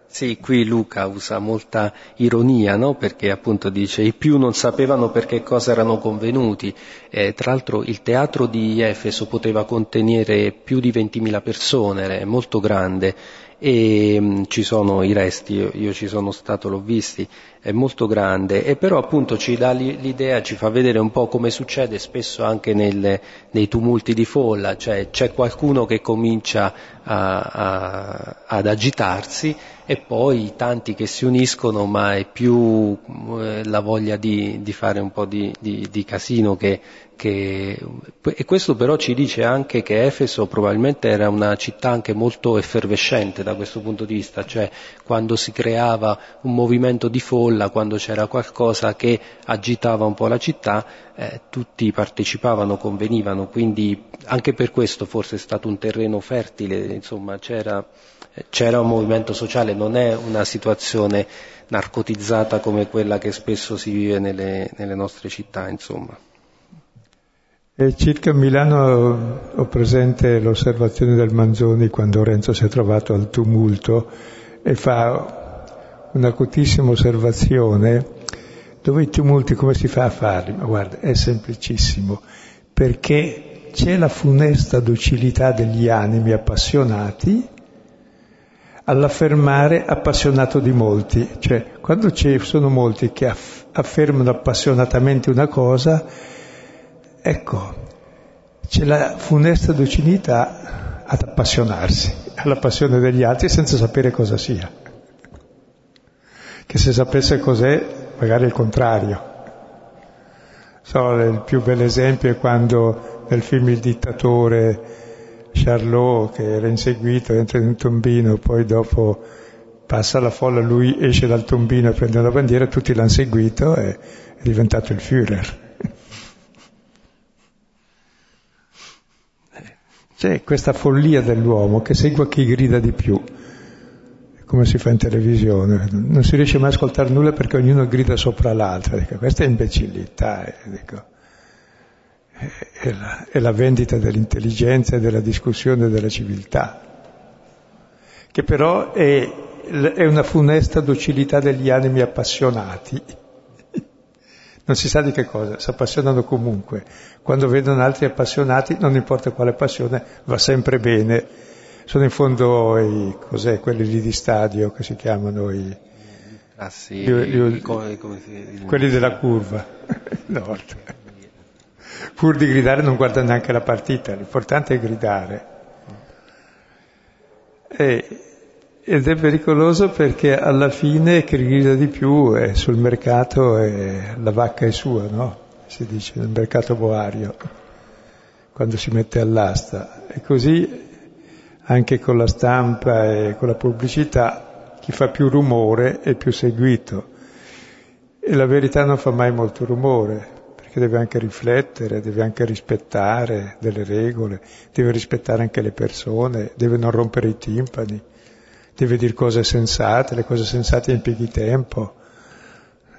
Sì, qui Luca usa molta ironia, no? perché appunto dice i più non sapevano per che cosa erano convenuti. Eh, tra l'altro il teatro di Efeso poteva contenere più di 20.000 persone, è molto grande e mh, mm, ci sono i resti, io, io, ci sono stato, l'ho visti, è molto grande. E però appunto ci dà l'idea, ci fa vedere un po' come succede spesso anche nel, nei tumulti di folla, cioè c'è qualcuno che comincia a, a, ad agitarsi e poi tanti che si uniscono ma è più eh, la voglia di, di, fare un po' di, di, di casino che, che, e questo però ci dice anche che Efeso probabilmente era una città anche molto effervescente da questo punto di vista, cioè quando si creava un movimento di folla, quando c'era qualcosa che agitava un po' la città, eh, tutti partecipavano, convenivano, quindi anche per questo forse è stato un terreno fertile, insomma c'era, c'era un movimento sociale, non è una situazione narcotizzata come quella che spesso si vive nelle, nelle nostre città, insomma. E circa Milano ho presente l'osservazione del Manzoni quando Renzo si è trovato al tumulto e fa un'acutissima osservazione dove i tumulti come si fa a farli? Ma guarda, è semplicissimo, perché c'è la funesta docilità degli animi appassionati all'affermare appassionato di molti, cioè quando ci sono molti che affermano appassionatamente una cosa, Ecco, c'è la funesta docilità ad appassionarsi alla passione degli altri senza sapere cosa sia. Che se sapesse cos'è, magari il contrario. So, il più bel esempio è quando nel film Il dittatore Charlot, che era inseguito, entra in un tombino, poi dopo passa la folla, lui esce dal tombino e prende una bandiera, tutti l'hanno seguito e è diventato il Führer. C'è questa follia dell'uomo che segue chi grida di più, come si fa in televisione. Non si riesce mai a ascoltare nulla perché ognuno grida sopra l'altro. Dico, questa è imbecillità. Eh, dico. è la, è la vendita dell'intelligenza e della discussione della civiltà, che però è, è una funesta docilità degli animi appassionati. Non si sa di che cosa, si appassionano comunque. Quando vedono altri appassionati, non importa quale passione, va sempre bene. Sono in fondo i, cos'è, quelli lì di stadio che si chiamano i, ah, sì, gli, gli, i, come, come si, quelli della curva. [LAUGHS] no, pur di gridare non guarda neanche la partita, l'importante è gridare. E, ed è pericoloso perché alla fine chi grida di più è sul mercato e la vacca è sua, no? Si dice nel mercato boario, quando si mette all'asta. E così anche con la stampa e con la pubblicità chi fa più rumore è più seguito. E la verità non fa mai molto rumore, che deve anche riflettere, deve anche rispettare delle regole, deve rispettare anche le persone, deve non rompere i timpani, deve dire cose sensate, le cose sensate impieghi tempo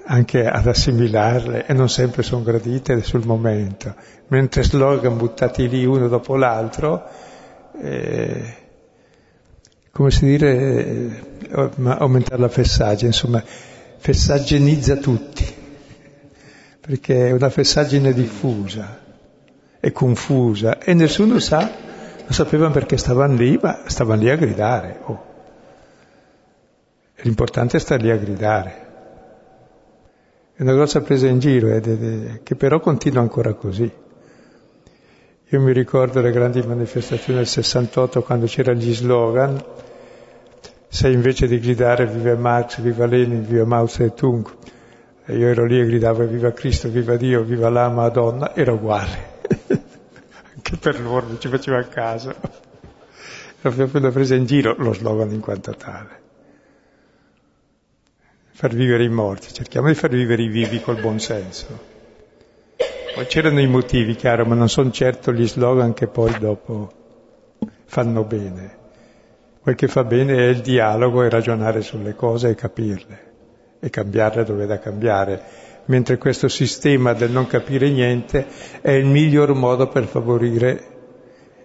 anche ad assimilarle e non sempre sono gradite sul momento, mentre slogan buttati lì uno dopo l'altro, eh, come si dire, eh, aumentare la fessaggine, insomma, fessaggenizza tutti perché è una fessaggine diffusa e confusa e nessuno sa, non sapevano perché stavano lì, ma stavano lì a gridare. Oh. L'importante è stare lì a gridare. È una grossa presa in giro, eh, che però continua ancora così. Io mi ricordo le grandi manifestazioni del 68 quando c'erano gli slogan, se invece di gridare viva Marx, viva Lenin, viva Mao Zedong, io ero lì e gridavo viva Cristo, viva Dio, viva la Madonna, era uguale. [LAUGHS] Anche per loro non ci faceva caso. Era proprio una presa in giro lo slogan in quanto tale. Far vivere i morti, cerchiamo di far vivere i vivi col buon senso. Poi c'erano i motivi, chiaro, ma non sono certo gli slogan che poi dopo fanno bene. Quel che fa bene è il dialogo e ragionare sulle cose e capirle e cambiarle dove è da cambiare, mentre questo sistema del non capire niente è il miglior modo per favorire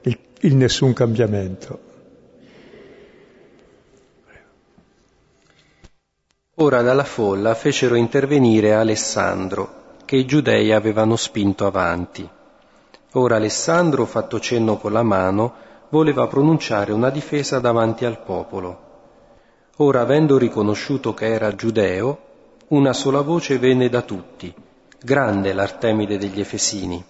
il, il nessun cambiamento. Ora dalla folla fecero intervenire Alessandro, che i giudei avevano spinto avanti. Ora Alessandro, fatto cenno con la mano, voleva pronunciare una difesa davanti al popolo. Ora, avendo riconosciuto che era giudeo, una sola voce venne da tutti, grande l'Artemide degli Efesini.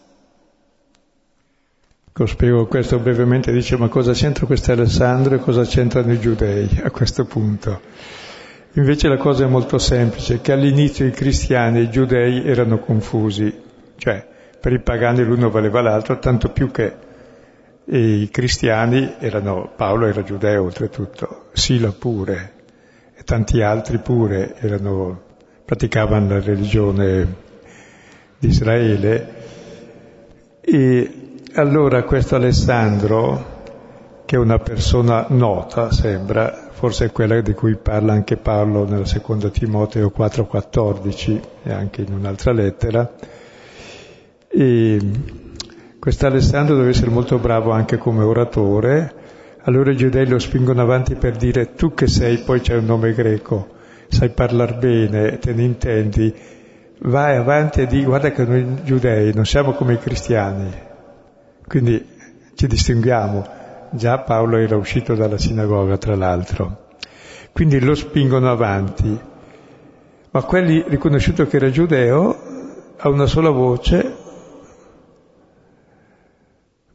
Spiego questo brevemente, dice ma cosa c'entra questo Alessandro e cosa c'entrano i giudei a questo punto? Invece la cosa è molto semplice, che all'inizio i cristiani e i giudei erano confusi, cioè per i pagani l'uno valeva l'altro, tanto più che i cristiani erano, Paolo era giudeo oltretutto, Sila pure, e tanti altri pure erano, praticavano la religione di Israele. E allora questo Alessandro, che è una persona nota, sembra, forse è quella di cui parla anche Paolo nella seconda Timoteo 4,14 e anche in un'altra lettera, e questo Alessandro deve essere molto bravo anche come oratore, allora i giudei lo spingono avanti per dire tu che sei, poi c'è un nome greco, sai parlare bene, te ne intendi, vai avanti e di guarda che noi giudei non siamo come i cristiani, quindi ci distinguiamo. Già Paolo era uscito dalla sinagoga, tra l'altro. Quindi lo spingono avanti. Ma quelli, riconosciuto che era giudeo, a una sola voce,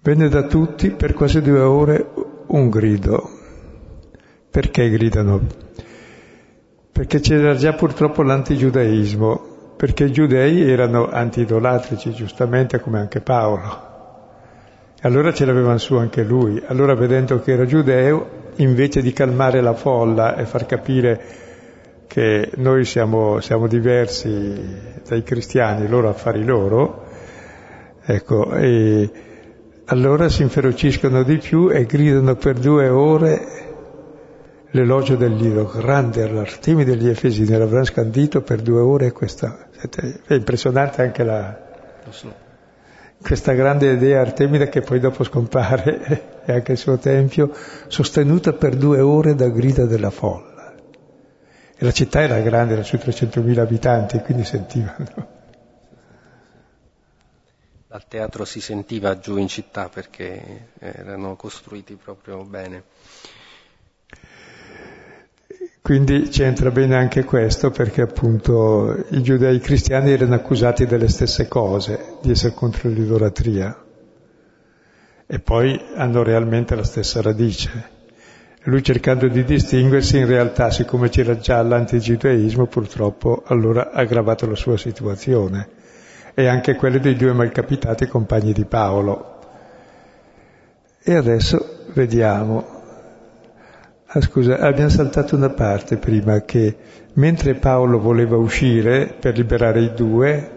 venne da tutti per quasi due ore un grido. Perché gridano? Perché c'era già purtroppo l'antigiudaismo, perché i giudei erano antidolatrici, giustamente come anche Paolo. Allora ce l'avevano su anche lui. Allora vedendo che era giudeo, invece di calmare la folla e far capire che noi siamo, siamo diversi dai cristiani, loro affari loro, ecco, e allora si inferociscono di più e gridano per due ore l'elogio dell'Iro. Grande l'artemi degli Efesini, l'avranno scandito per due ore questa. È impressionante anche la... questa grande idea Artemide che poi dopo scompare [LAUGHS] e anche il suo tempio, sostenuta per due ore da grida della folla. E la città era grande, era su 300.000 abitanti, quindi sentivano. Dal teatro si sentiva giù in città perché erano costruiti proprio bene. Quindi c'entra bene anche questo perché appunto i giudei cristiani erano accusati delle stesse cose, di essere contro l'idolatria. E poi hanno realmente la stessa radice. Lui cercando di distinguersi, in realtà, siccome c'era già l'antigiudaismo, purtroppo allora ha aggravato la sua situazione. E anche quelle dei due malcapitati compagni di Paolo. E adesso vediamo Ah, scusa, abbiamo saltato una parte prima che mentre Paolo voleva uscire per liberare i due,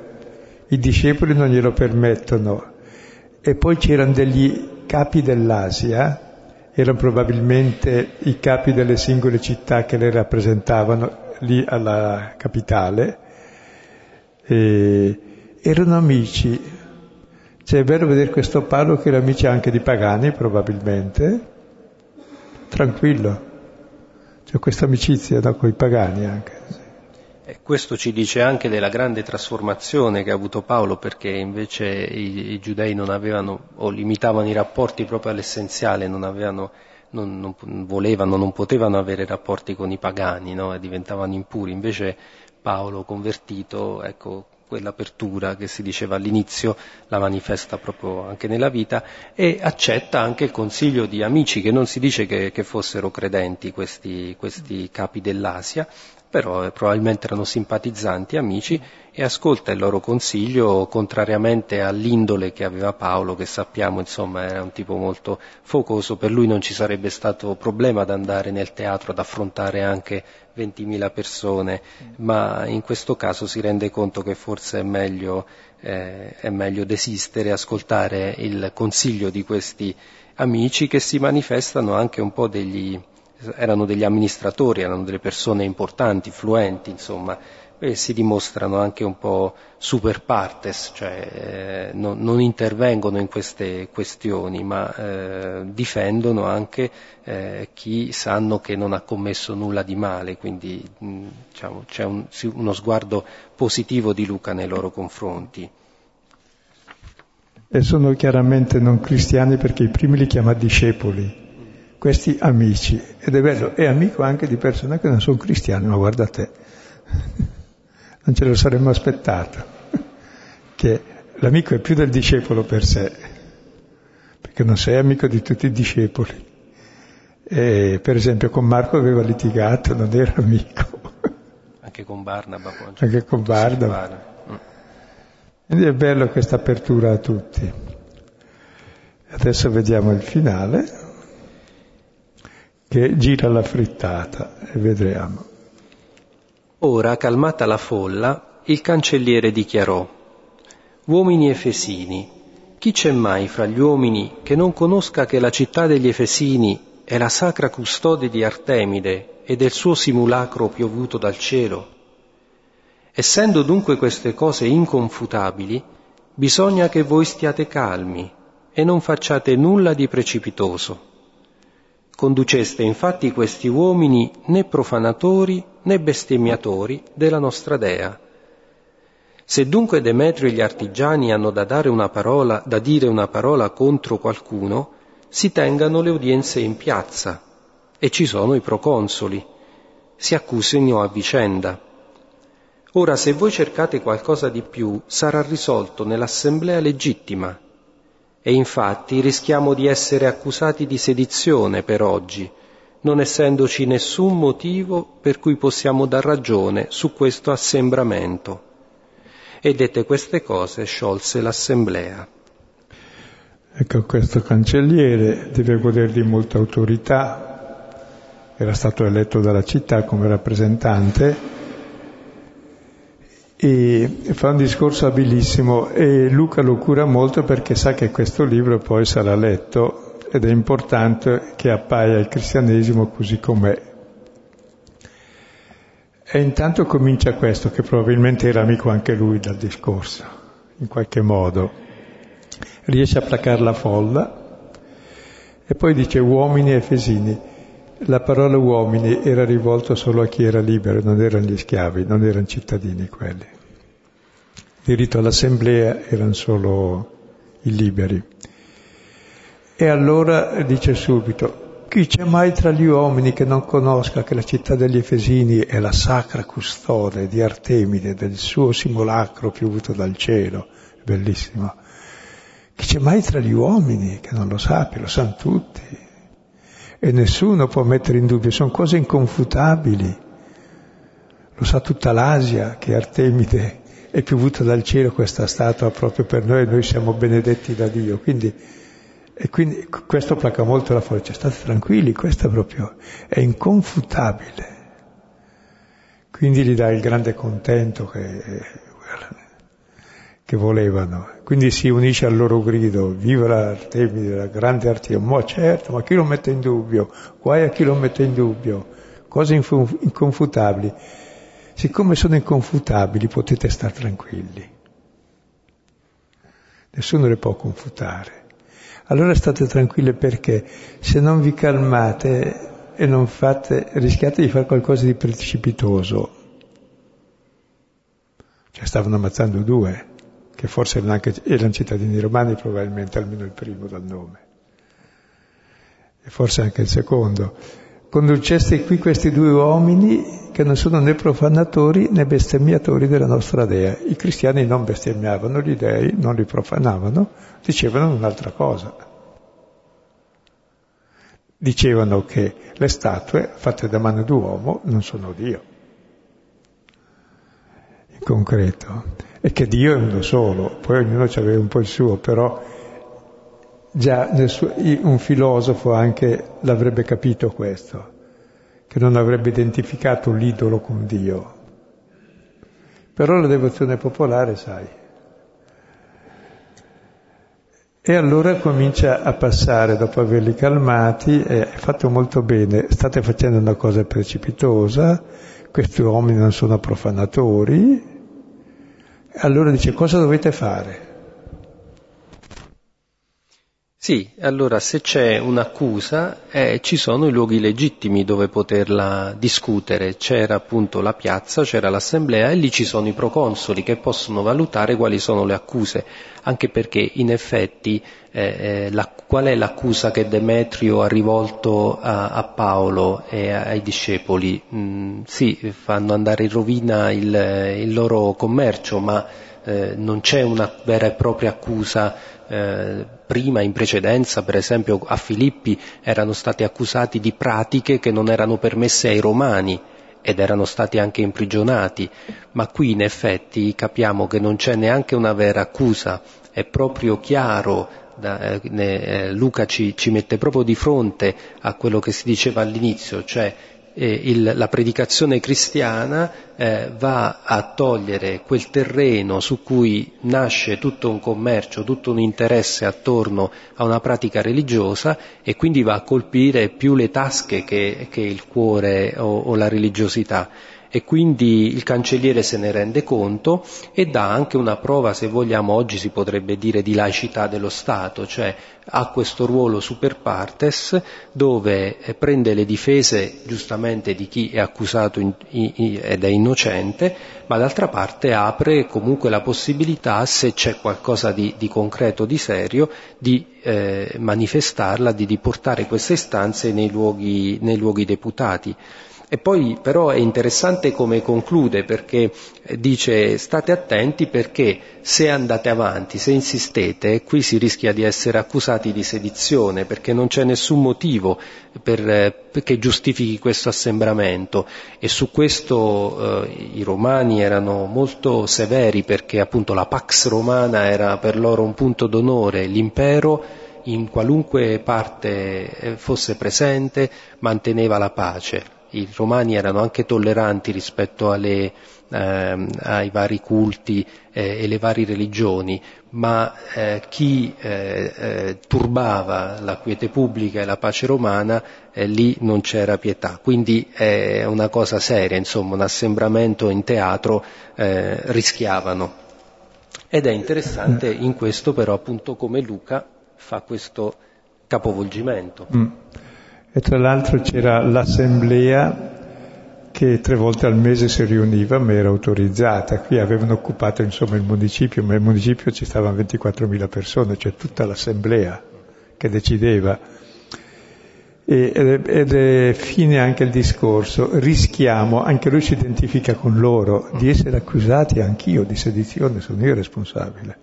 i discepoli non glielo permettono. E poi c'erano degli capi dell'Asia, erano probabilmente i capi delle singole città che le rappresentavano lì alla capitale, e erano amici. Cioè è bello vedere questo Paolo che era amici anche di pagani probabilmente, tranquillo. C'è questa amicizia no, con i pagani anche. E questo ci dice anche della grande trasformazione che ha avuto Paolo, perché invece i, i giudei non avevano o limitavano i rapporti proprio all'essenziale, non avevano non, non, volevano, non potevano avere rapporti con i pagani, no? diventavano impuri. Invece Paolo, convertito, ecco, quell'apertura che si diceva all'inizio la manifesta proprio anche nella vita e accetta anche il consiglio di amici che non si dice che, che fossero credenti questi, questi capi dell'Asia, però eh, probabilmente erano simpatizzanti, amici, e ascolta il loro consiglio, contrariamente all'indole che aveva Paolo, che sappiamo insomma era un tipo molto focoso, per lui non ci sarebbe stato problema ad andare nel teatro ad affrontare anche 20.000 persone, ma in questo caso si rende conto che forse è meglio, eh, è meglio desistere, ascoltare il consiglio di questi amici che si manifestano anche un po' degli, erano degli amministratori, erano delle persone importanti, fluenti, insomma, e si dimostrano anche un po' super partes, cioè eh, non, non, intervengono in queste questioni, ma eh, difendono anche eh, chi sanno che non ha commesso nulla di male, quindi mh, diciamo, c'è un, uno sguardo positivo di Luca nei loro confronti. E sono chiaramente non cristiani perché i primi li chiama discepoli questi amici. Ed è bello, è amico anche di persone che non sono cristiane, ma guarda te, non ce lo saremmo aspettato, che l'amico è più del discepolo per sé, perché non sei amico di tutti i discepoli. E, per esempio con Marco aveva litigato, non era amico. Anche con Barnaba. Anche con Barnaba. Quindi è bello questa apertura a tutti. Adesso vediamo il finale che gira la frittata e vedremo. Ora, calmata la folla, il cancelliere dichiarò, Uomini efesini, chi c'è mai fra gli uomini che non conosca che la città degli Efesini è la sacra custode di Artemide e del suo simulacro piovuto dal cielo? Essendo dunque queste cose inconfutabili, bisogna che voi stiate calmi e non facciate nulla di precipitoso Conduceste infatti questi uomini né profanatori né bestemmiatori della nostra dea. Se dunque Demetrio e gli artigiani hanno da, parola, da dire una parola contro qualcuno, si tengano le udienze in piazza e ci sono i proconsoli, si accusino a vicenda. Ora se voi cercate qualcosa di più, sarà risolto nell'assemblea legittima e infatti rischiamo di essere accusati di sedizione per oggi, non essendoci nessun motivo per cui possiamo dar ragione su questo assembramento. E dette queste cose sciolse l'assemblea. Ecco, questo cancelliere deve godere di molta autorità, era stato eletto dalla città come rappresentante e fa un discorso abilissimo e Luca lo cura molto perché sa che questo libro poi sarà letto ed è importante che appaia il cristianesimo così com'è. E intanto comincia questo, che probabilmente era amico anche lui dal discorso, in qualche modo. riesce a placare la folla e poi dice uomini efesini. La parola uomini era rivolta solo a chi era libero, non erano gli schiavi, non erano cittadini quelli. Diritto all'assemblea erano solo i liberi. E allora dice subito, chi c'è mai tra gli uomini che non conosca che la città degli Efesini è la sacra custode di Artemide, del suo simulacro piovuto dal cielo? Bellissimo. Chi c'è mai tra gli uomini che non lo sappia? Lo sanno tutti. E nessuno può mettere in dubbio, sono cose inconfutabili. Lo sa tutta l'Asia che Artemide è piovuta dal cielo questa statua proprio per noi noi siamo benedetti da Dio. Quindi, e quindi questo placa molto la forza. State tranquilli, questo proprio è inconfutabile. Quindi gli dà il grande contento che che volevano. Quindi si unisce al loro grido, viva l'Artemide, la grande Artemide, ma certo, ma chi lo mette in dubbio? Guai a chi lo mette in dubbio? Cose inconfutabili. Siccome sono inconfutabili potete stare tranquilli. Nessuno le può confutare. Allora state tranquilli perché se non vi calmate e non fate, rischiate di fare qualcosa di precipitoso. Cioè stavano ammazzando due che forse erano, anche, erano cittadini romani probabilmente, almeno il primo dal nome, e forse anche il secondo. Conduceste qui questi due uomini che non sono né profanatori né bestemmiatori della nostra dea. I cristiani non bestemmiavano gli dei, non li profanavano, dicevano un'altra cosa. Dicevano che le statue fatte da mano d'uomo non sono Dio. In concreto e che Dio è uno solo, poi ognuno aveva un po' il suo, però già suo, un filosofo anche l'avrebbe capito questo, che non avrebbe identificato l'idolo con Dio. Però la devozione popolare, sai. E allora comincia a passare, dopo averli calmati, è fatto molto bene, state facendo una cosa precipitosa, questi uomini non sono profanatori, allora dice cosa dovete fare? Sì, allora se c'è un'accusa eh, ci sono i luoghi legittimi dove poterla discutere. C'era appunto la piazza, c'era l'assemblea e lì ci sono i proconsoli che possono valutare quali sono le accuse, anche perché in effetti eh, eh la, qual è l'accusa che Demetrio ha rivolto a, a Paolo e ai discepoli? Mm, sì, fanno andare in rovina il, il loro commercio, ma eh, non c'è una vera e propria accusa eh, prima, in precedenza, per esempio a Filippi erano stati accusati di pratiche che non erano permesse ai romani ed erano stati anche imprigionati, ma qui in effetti capiamo che non c'è neanche una vera accusa, è proprio chiaro da, eh, eh, Luca ci, ci, mette proprio di fronte a quello che si diceva all'inizio, cioè eh, il, la predicazione cristiana eh, va a togliere quel terreno su cui nasce tutto un commercio, tutto un interesse attorno a una pratica religiosa e quindi va a colpire più le tasche che, che il cuore o, o la religiosità e quindi il cancelliere se ne rende conto e dà anche una prova, se vogliamo oggi si potrebbe dire, di laicità dello Stato, cioè ha questo ruolo super partes dove eh, prende le difese giustamente di chi è accusato in, in, ed è innocente, ma d'altra parte apre comunque la possibilità, se c'è qualcosa di, di concreto, di serio, di eh, manifestarla, di, di portare queste istanze nei luoghi, nei luoghi deputati. E poi però è interessante come conclude perché dice state attenti perché se andate avanti, se insistete, qui si rischia di essere accusati di sedizione perché non c'è nessun motivo per, che giustifichi questo assembramento e su questo eh, i romani erano molto severi perché appunto la pax romana era per loro un punto d'onore, l'impero in qualunque parte eh, fosse presente manteneva la pace i romani erano anche tolleranti rispetto alle, eh, ai vari culti eh, e le varie religioni, ma eh, chi eh, eh, turbava la quiete pubblica e la pace romana, eh, lì non c'era pietà. Quindi è una cosa seria, insomma, un assembramento in teatro rischiavano. Ed è interessante in questo però appunto come Luca fa questo capovolgimento. Mm. E tra l'altro c'era l'assemblea che tre volte al mese si riuniva ma era autorizzata. Qui avevano occupato insomma il municipio, ma il municipio ci stavano 24.000 persone, cioè tutta l'assemblea che decideva. E, ed è fine anche il discorso, rischiamo, anche lui si identifica con loro, di essere accusati anch'io di sedizione, sono io responsabile.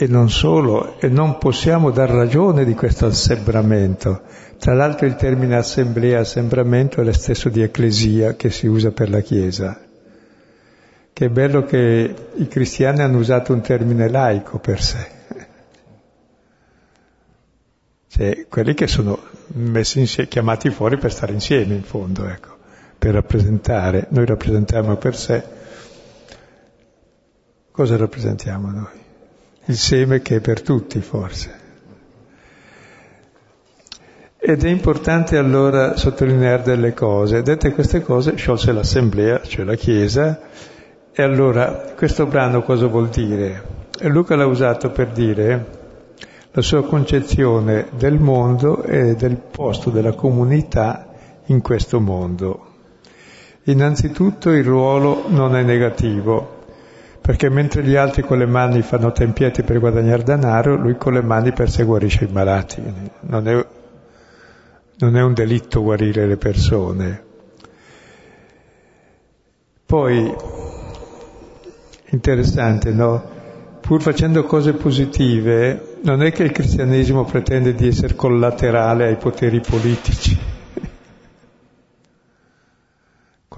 E non solo, e non possiamo dar ragione di questo assembramento. Tra l'altro il termine assemblea, assembramento è lo stesso di ecclesia che si usa per la Chiesa. Che è bello che i cristiani hanno usato un termine laico per sé. Cioè, quelli che sono insieme, chiamati fuori per stare insieme in fondo, ecco, per rappresentare. Noi rappresentiamo per sé. Cosa rappresentiamo noi? Il seme che è per tutti, forse. Ed è importante allora sottolineare delle cose. Dette queste cose, sciolse l'assemblea, cioè la Chiesa, e allora questo brano cosa vuol dire? Luca l'ha usato per dire la sua concezione del mondo e del posto della comunità in questo mondo. Innanzitutto il ruolo non è negativo, perché mentre gli altri con le mani fanno tempieti per guadagnare denaro, lui con le mani perseguisce i malati. Non è, non è un delitto guarire le persone. Poi, interessante, no? Pur facendo cose positive, non è che il cristianesimo pretende di essere collaterale ai poteri politici,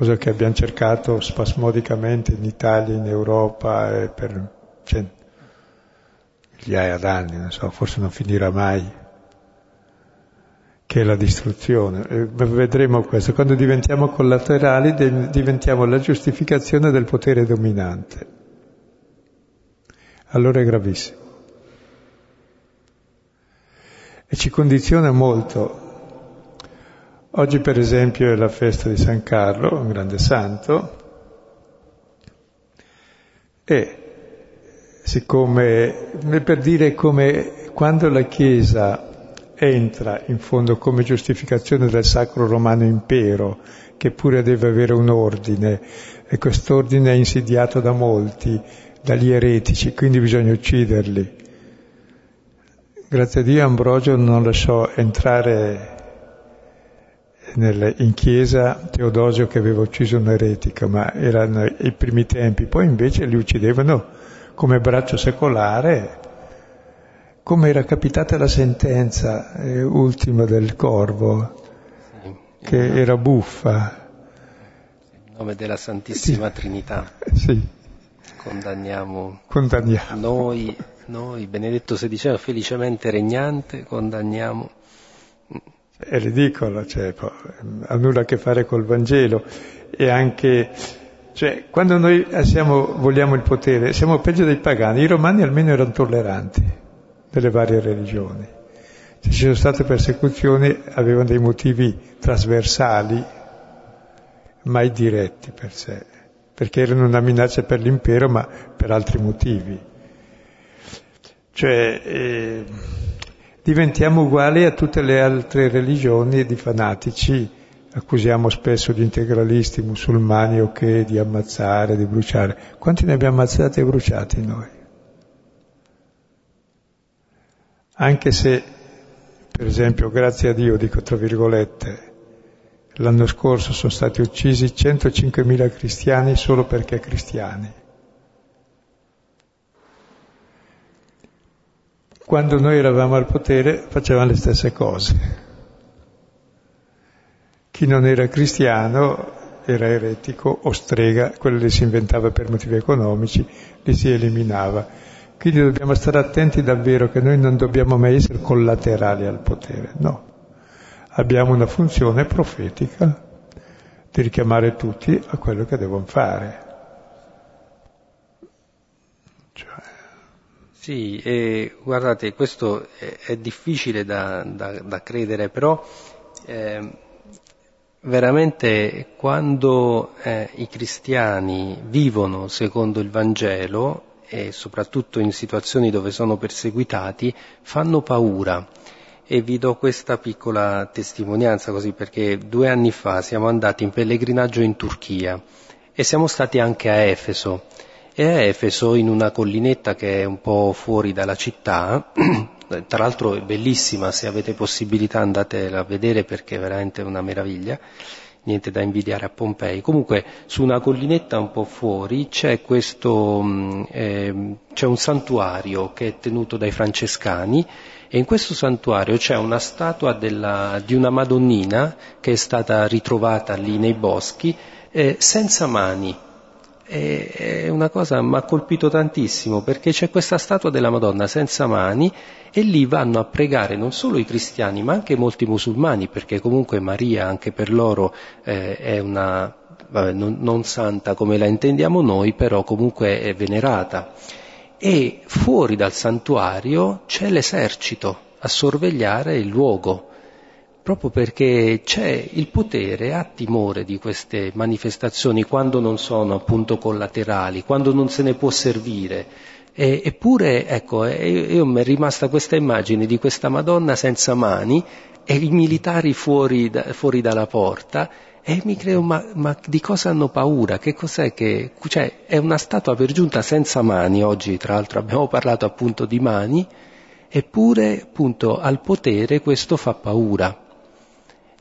cosa che abbiamo cercato spasmodicamente in Italia, in Europa e per cioè, migliaia d'anni, non so, forse non finirà mai, che è la distruzione. E vedremo questo, quando diventiamo collaterali diventiamo la giustificazione del potere dominante. Allora è gravissimo e ci condiziona molto. Oggi per esempio è la festa di San Carlo, un grande santo, e siccome, per dire come quando la Chiesa entra in fondo come giustificazione del Sacro Romano Impero, che pure deve avere un ordine, e quest'ordine è insidiato da molti, dagli eretici, quindi bisogna ucciderli. Grazie a Dio Ambrogio non lasciò entrare nel, in chiesa Teodosio che aveva ucciso un eretico, ma erano i primi tempi, poi invece li uccidevano come braccio secolare, come era capitata la sentenza eh, ultima del corvo, che era buffa. In nome della Santissima sì. Trinità. Sì. Condanniamo, Condanniamo. noi noi, Benedetto XVI, felicemente regnante, condanniamo. È ridicolo, cioè, ha nulla a che fare col Vangelo e anche, cioè, quando noi siamo, vogliamo il potere, siamo peggio dei pagani, i romani almeno erano tolleranti delle varie religioni. Se ci sono state persecuzioni avevano dei motivi trasversali, mai diretti per sé, perché erano una minaccia per l'impero, ma per altri motivi. Cioè eh, diventiamo uguali a tutte le altre religioni di fanatici, accusiamo spesso gli integralisti musulmani o okay, che di ammazzare, di bruciare. Quanti ne abbiamo ammazzati e bruciati noi? Anche se, per esempio, grazie a Dio, dico tra virgolette, l'anno scorso sono stati uccisi 105.000 cristiani solo perché cristiani. Quando noi eravamo al potere facevano le stesse cose. Chi non era cristiano era eretico o strega, quello li si inventava per motivi economici, li si eliminava. Quindi dobbiamo stare attenti davvero che noi non dobbiamo mai essere collaterali al potere, no. Abbiamo una funzione profetica di richiamare tutti a quello che devono fare. Sì, e guardate, questo è, è difficile da, da, da, credere, però eh, veramente quando eh, i cristiani vivono secondo il Vangelo e soprattutto in situazioni dove sono perseguitati, fanno paura. E vi do questa piccola testimonianza così perché due anni fa siamo andati in pellegrinaggio in Turchia e siamo stati anche a Efeso. E a Efeso, in una collinetta che è un po' fuori dalla città, [CLEARS THROAT] tra l'altro è bellissima, se avete possibilità andatela a vedere perché è veramente una meraviglia, niente da invidiare a Pompei. Comunque su una collinetta un po' fuori c'è questo, eh, c'è un santuario che è tenuto dai francescani e in questo santuario c'è una statua della, di una Madonnina che è stata ritrovata lì nei boschi eh, senza mani è una cosa mi ha colpito tantissimo perché c'è questa statua della Madonna senza mani e lì vanno a pregare non solo i cristiani ma anche molti musulmani perché comunque Maria anche per loro eh, è una vabbè, non, non santa come la intendiamo noi però comunque è venerata. E fuori dal santuario c'è l'esercito a sorvegliare il luogo proprio perché c'è il potere, ha timore di queste manifestazioni quando non sono appunto collaterali, quando non se ne può servire. E, eppure, ecco, io, mi è rimasta questa immagine di questa Madonna senza mani e i militari fuori, da, fuori dalla porta e mi creo, ma, ma, di cosa hanno paura? Che cos'è che... Cioè, è una statua per giunta senza mani, oggi tra l'altro abbiamo parlato appunto di mani, eppure appunto al potere questo fa paura.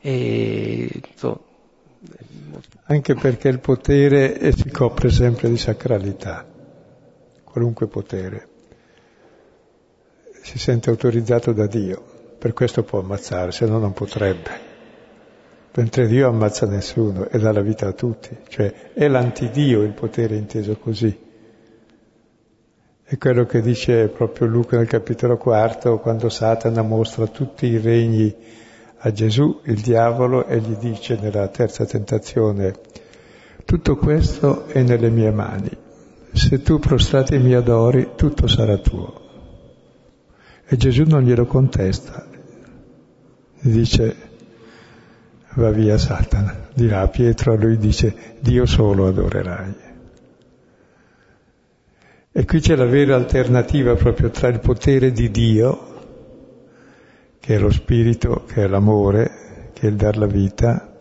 E, so, Anche perché il potere si copre sempre di sacralità, qualunque potere. Si sente autorizzato da Dio, per questo può ammazzare, se no non potrebbe. Mentre Dio ammazza nessuno e dà la vita a tutti, cioè è l'antidio il potere inteso così. È quello che dice proprio Luca nel capitolo quarto, quando Satana mostra tutti i regni a Gesù il diavolo e gli dice nella terza tentazione, tutto questo è nelle mie mani, se tu prostrati mi adori tutto sarà tuo. E Gesù non glielo contesta, gli dice va via Satana, dirà a Pietro, a lui dice Dio solo adorerai. E qui c'è la vera alternativa proprio tra il potere di Dio che è lo spirito, che è l'amore, che è il dar la vita,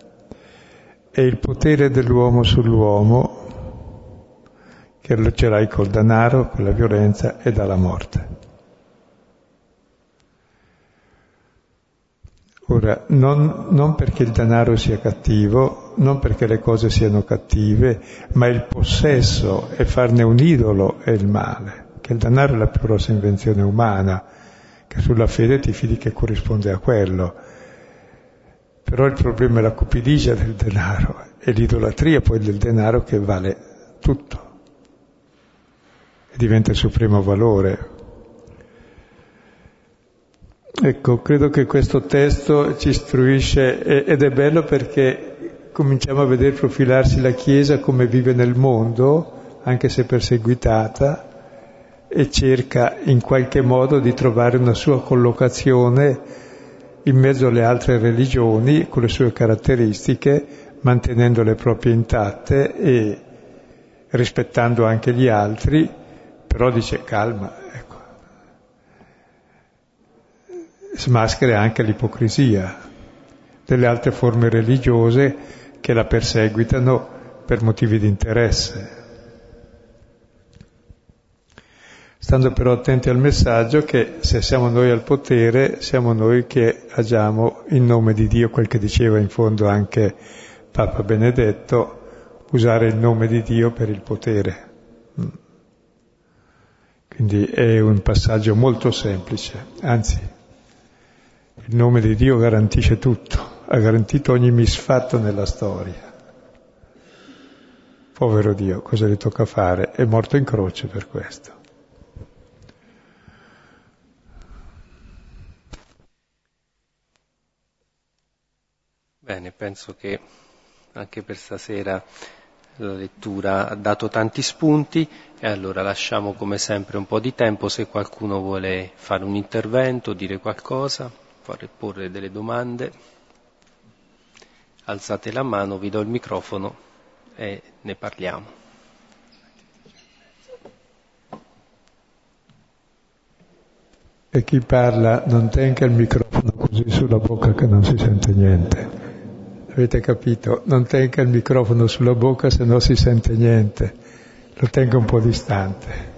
e il potere dell'uomo sull'uomo, che lo cerai col denaro, con la violenza e dalla morte. Ora, non, non, perché il denaro sia cattivo, non perché le cose siano cattive, ma il possesso e farne un idolo è il male, che il denaro è la più grossa invenzione umana, che sulla fede ti fidi che corrisponde a quello. Però il problema è la cupidigia del denaro e l'idolatria poi del denaro che vale tutto e diventa il supremo valore. Ecco, credo che questo testo ci istruisce ed è bello perché cominciamo a vedere profilarsi la Chiesa come vive nel mondo, anche se perseguitata, e cerca in qualche modo di trovare una sua collocazione in mezzo alle altre religioni con le sue caratteristiche, mantenendole proprie intatte e rispettando anche gli altri, però dice calma, ecco. smaschera anche l'ipocrisia delle altre forme religiose che la perseguitano per motivi di interesse. Stando però attenti al messaggio che se siamo noi al potere, siamo noi che agiamo in nome di Dio, quel che diceva in fondo anche Papa Benedetto, usare il nome di Dio per il potere. Mm. Quindi è un passaggio molto semplice, anzi il nome di Dio garantisce tutto, ha garantito ogni misfatto nella storia. Povero Dio, cosa gli tocca fare? È morto in croce per questo. Bene, penso che anche per stasera la lettura ha dato tanti spunti e allora lasciamo come sempre un po' di tempo se qualcuno vuole fare un intervento, dire qualcosa, porre delle domande. alzate la mano, vi do il microfono e ne parliamo. E chi parla non tenga il microfono così sulla bocca che non si sente niente. Avete capito? Non tenga il microfono sulla bocca se non si sente niente. Lo tenga un po' distante.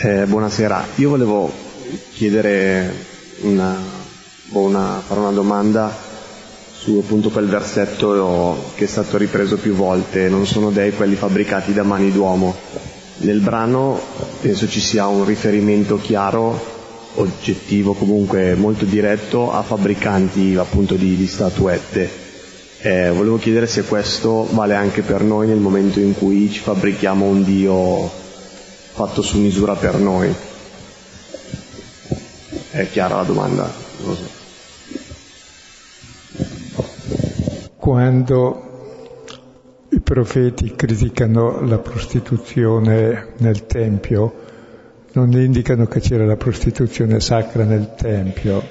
Eh, buonasera, io volevo chiedere una, una, fare una domanda su appunto quel versetto che è stato ripreso più volte, non sono dei quelli fabbricati da mani d'uomo. Nel brano penso ci sia un riferimento chiaro, oggettivo, comunque molto diretto a fabbricanti appunto di, di statuette. Eh, volevo chiedere se questo vale anche per noi nel momento in cui ci fabbrichiamo un Dio fatto su misura per noi. È chiara la domanda? So. Quando i profeti criticano la prostituzione nel Tempio, non indicano che c'era la prostituzione sacra nel Tempio,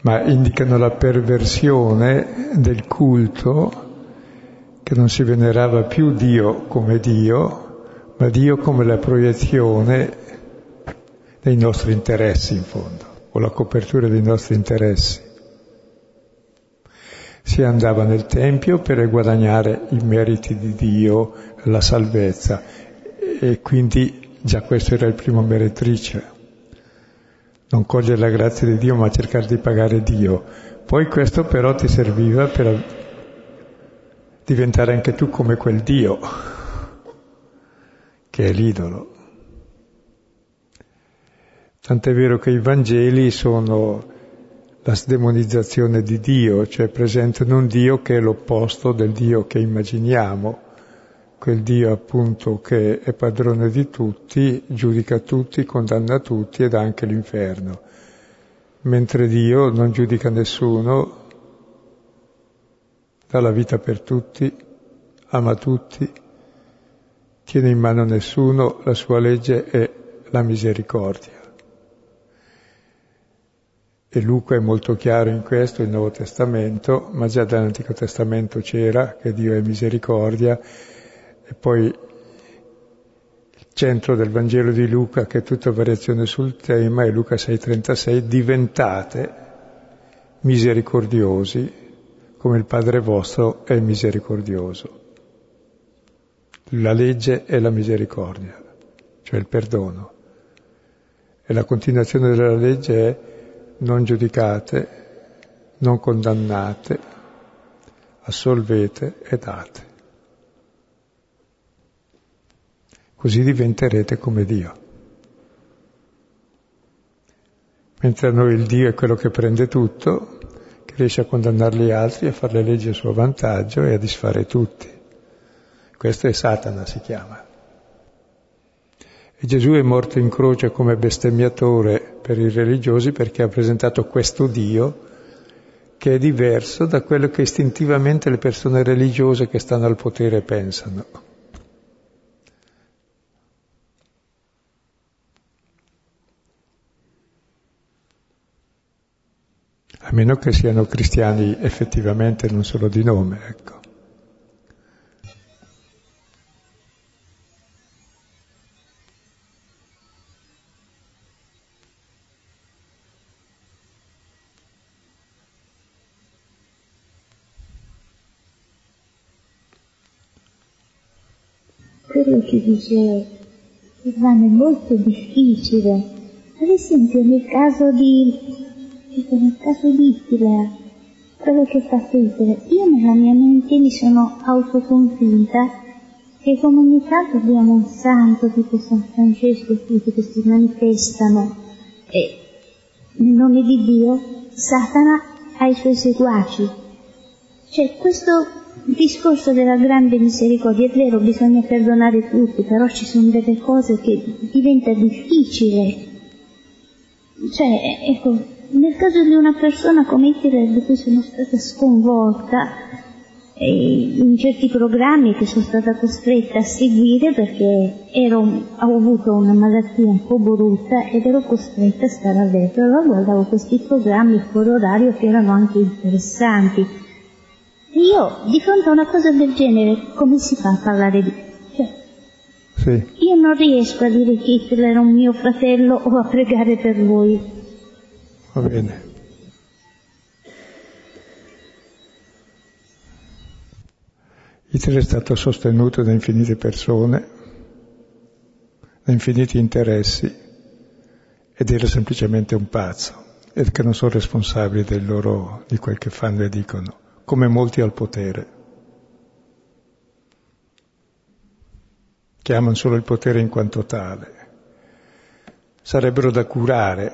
ma indicano la perversione del culto che non si venerava più Dio come Dio, ma Dio come la proiezione dei nostri interessi in fondo, o la copertura dei nostri interessi. Si andava nel Tempio per guadagnare i meriti di Dio, la salvezza, e quindi già questo era il primo meretrice. Non cogliere la grazia di Dio, ma cercare di pagare Dio. Poi questo però ti serviva per diventare anche tu come quel Dio che è l'idolo. Tant'è vero che i Vangeli sono la sdemonizzazione di Dio, cioè presentano un Dio che è l'opposto del Dio che immaginiamo, quel Dio appunto che è padrone di tutti, giudica tutti, condanna tutti ed anche l'inferno. Mentre Dio non giudica nessuno, dà la vita per tutti, ama tutti, tiene in mano nessuno, la sua legge è la misericordia. E Luca è molto chiaro in questo, il Nuovo Testamento, ma già dall'Antico Testamento c'era che Dio è misericordia, e poi il centro del Vangelo di Luca, che è tutta variazione sul tema, è Luca 6,36, diventate misericordiosi come il Padre vostro è misericordioso. La legge è la misericordia, cioè il perdono. E la continuazione della legge è non giudicate, non condannate, assolvete e date. Così diventerete come Dio. Mentre a noi il Dio è quello che prende tutto, che riesce a condannare gli altri, a fare le leggi a suo vantaggio e a disfare tutti. Questo è Satana, si chiama. E Gesù è morto in croce come bestemmiatore per i religiosi perché ha presentato questo Dio che è diverso da quello che istintivamente le persone religiose che stanno al potere pensano. A meno che siano cristiani effettivamente, non solo di nome, ecco. Quello che dice Ivano è molto difficile. Ad esempio nel caso di, nel caso di Hitler, quello che fa Hitler, io nella mia mente mi sono autoconvinta che come ogni tanto abbiamo un santo tipo San Francesco e tutti che si manifestano e nel nome di Dio Satana ha i suoi seguaci. Cioè questo il discorso della grande misericordia è vero, bisogna perdonare tutti, però ci sono delle cose che diventa difficile cioè, ecco, nel caso di una persona come Hitler di cui sono stata sconvolta, in certi programmi che sono stata costretta a seguire perché ero, ho avuto una malattia un po' brutta ed ero costretta a stare a letto. Allora guardavo questi programmi fuori orario che erano anche interessanti. Io, di fronte a una cosa del genere, come si fa a parlare di... Cioè, sì. Io non riesco a dire che Hitler era un mio fratello o a pregare per lui. Va bene. Hitler è stato sostenuto da infinite persone, da infiniti interessi ed era semplicemente un pazzo e che non sono responsabili del loro, di quel che fanno e dicono, come molti al potere, che amano solo il potere in quanto tale. Sarebbero da curare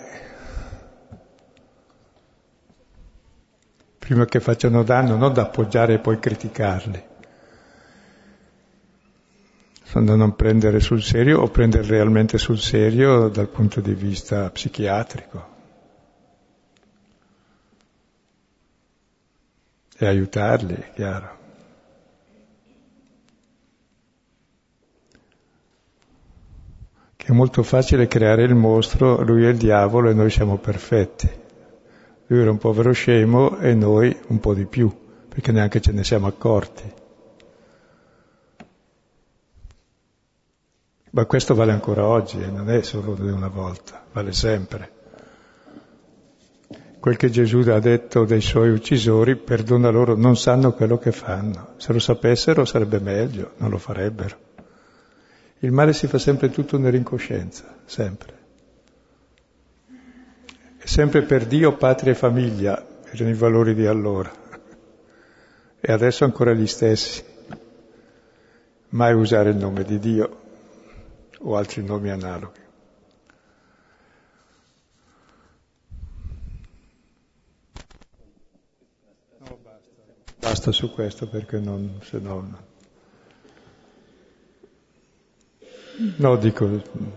prima che facciano danno, non da appoggiare e poi criticarli da non prendere sul serio o prendere realmente sul serio dal punto di vista psichiatrico. E aiutarli, chiaro. Che è molto facile creare il mostro, lui è il diavolo e noi siamo perfetti. Lui era un povero scemo e noi un po' di più, perché neanche ce ne siamo accorti. Ma questo vale ancora oggi e non è solo di una volta, vale sempre. Quel che Gesù ha detto dei suoi uccisori, perdona loro, non sanno quello che fanno. Se lo sapessero sarebbe meglio, non lo farebbero. Il male si fa sempre tutto nell'incoscienza, sempre. E sempre per Dio, patria e famiglia erano i valori di allora. E adesso ancora gli stessi. Mai usare il nome di Dio o altri nomi analoghi. Basta. su questo perché non, se no... No, dico...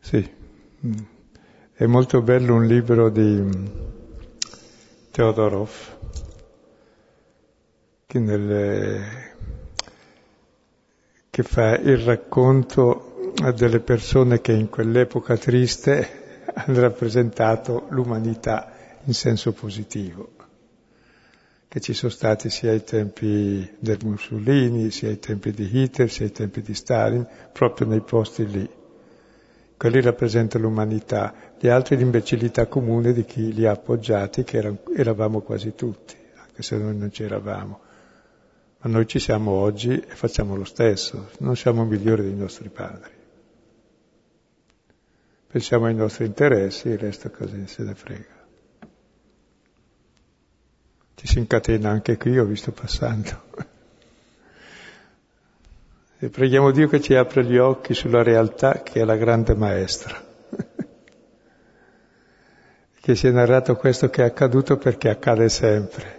Sì, è molto bello un libro di Teodorov che, nelle, che fa il racconto delle persone che in quell'epoca triste rappresentato l'umanità in senso positivo, che ci sono stati sia ai tempi del Mussolini, sia ai tempi di Hitler, sia ai tempi di Stalin, proprio nei posti lì. Quelli rappresentano l'umanità, gli altri l'imbecillità comune di chi li ha appoggiati, che eravamo quasi tutti, anche se noi non c'eravamo. Ma noi ci siamo oggi e facciamo lo stesso, non siamo migliori dei nostri padri. Pensiamo ai nostri interessi, il resto così se ne frega. Ci si incatena anche qui, ho visto passando. E preghiamo Dio che ci apra gli occhi sulla realtà che è la grande maestra. che sia narrato questo che è accaduto perché accade sempre.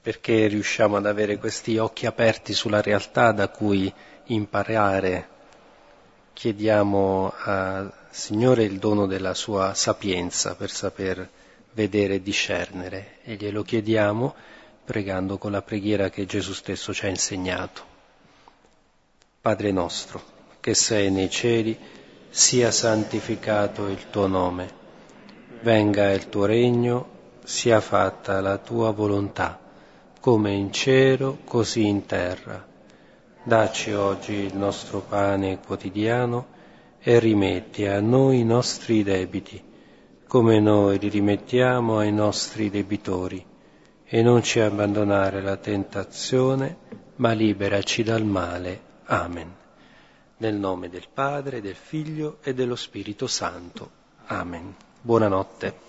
Perché riusciamo ad avere questi occhi aperti sulla realtà da cui imparare. Chiediamo al Signore il dono della sua sapienza per saper vedere e discernere e glielo chiediamo pregando con la preghiera che Gesù stesso ci ha insegnato. Padre nostro, che sei nei cieli, sia santificato il tuo nome, venga il tuo regno, sia fatta la tua volontà come in cielo, così in terra. Dacci oggi il nostro pane quotidiano e rimetti a noi i nostri debiti, come noi li rimettiamo ai nostri debitori, e non ci abbandonare la tentazione, ma liberaci dal male. Amen. Nel nome del Padre, del Figlio e dello Spirito Santo. Amen. Buonanotte.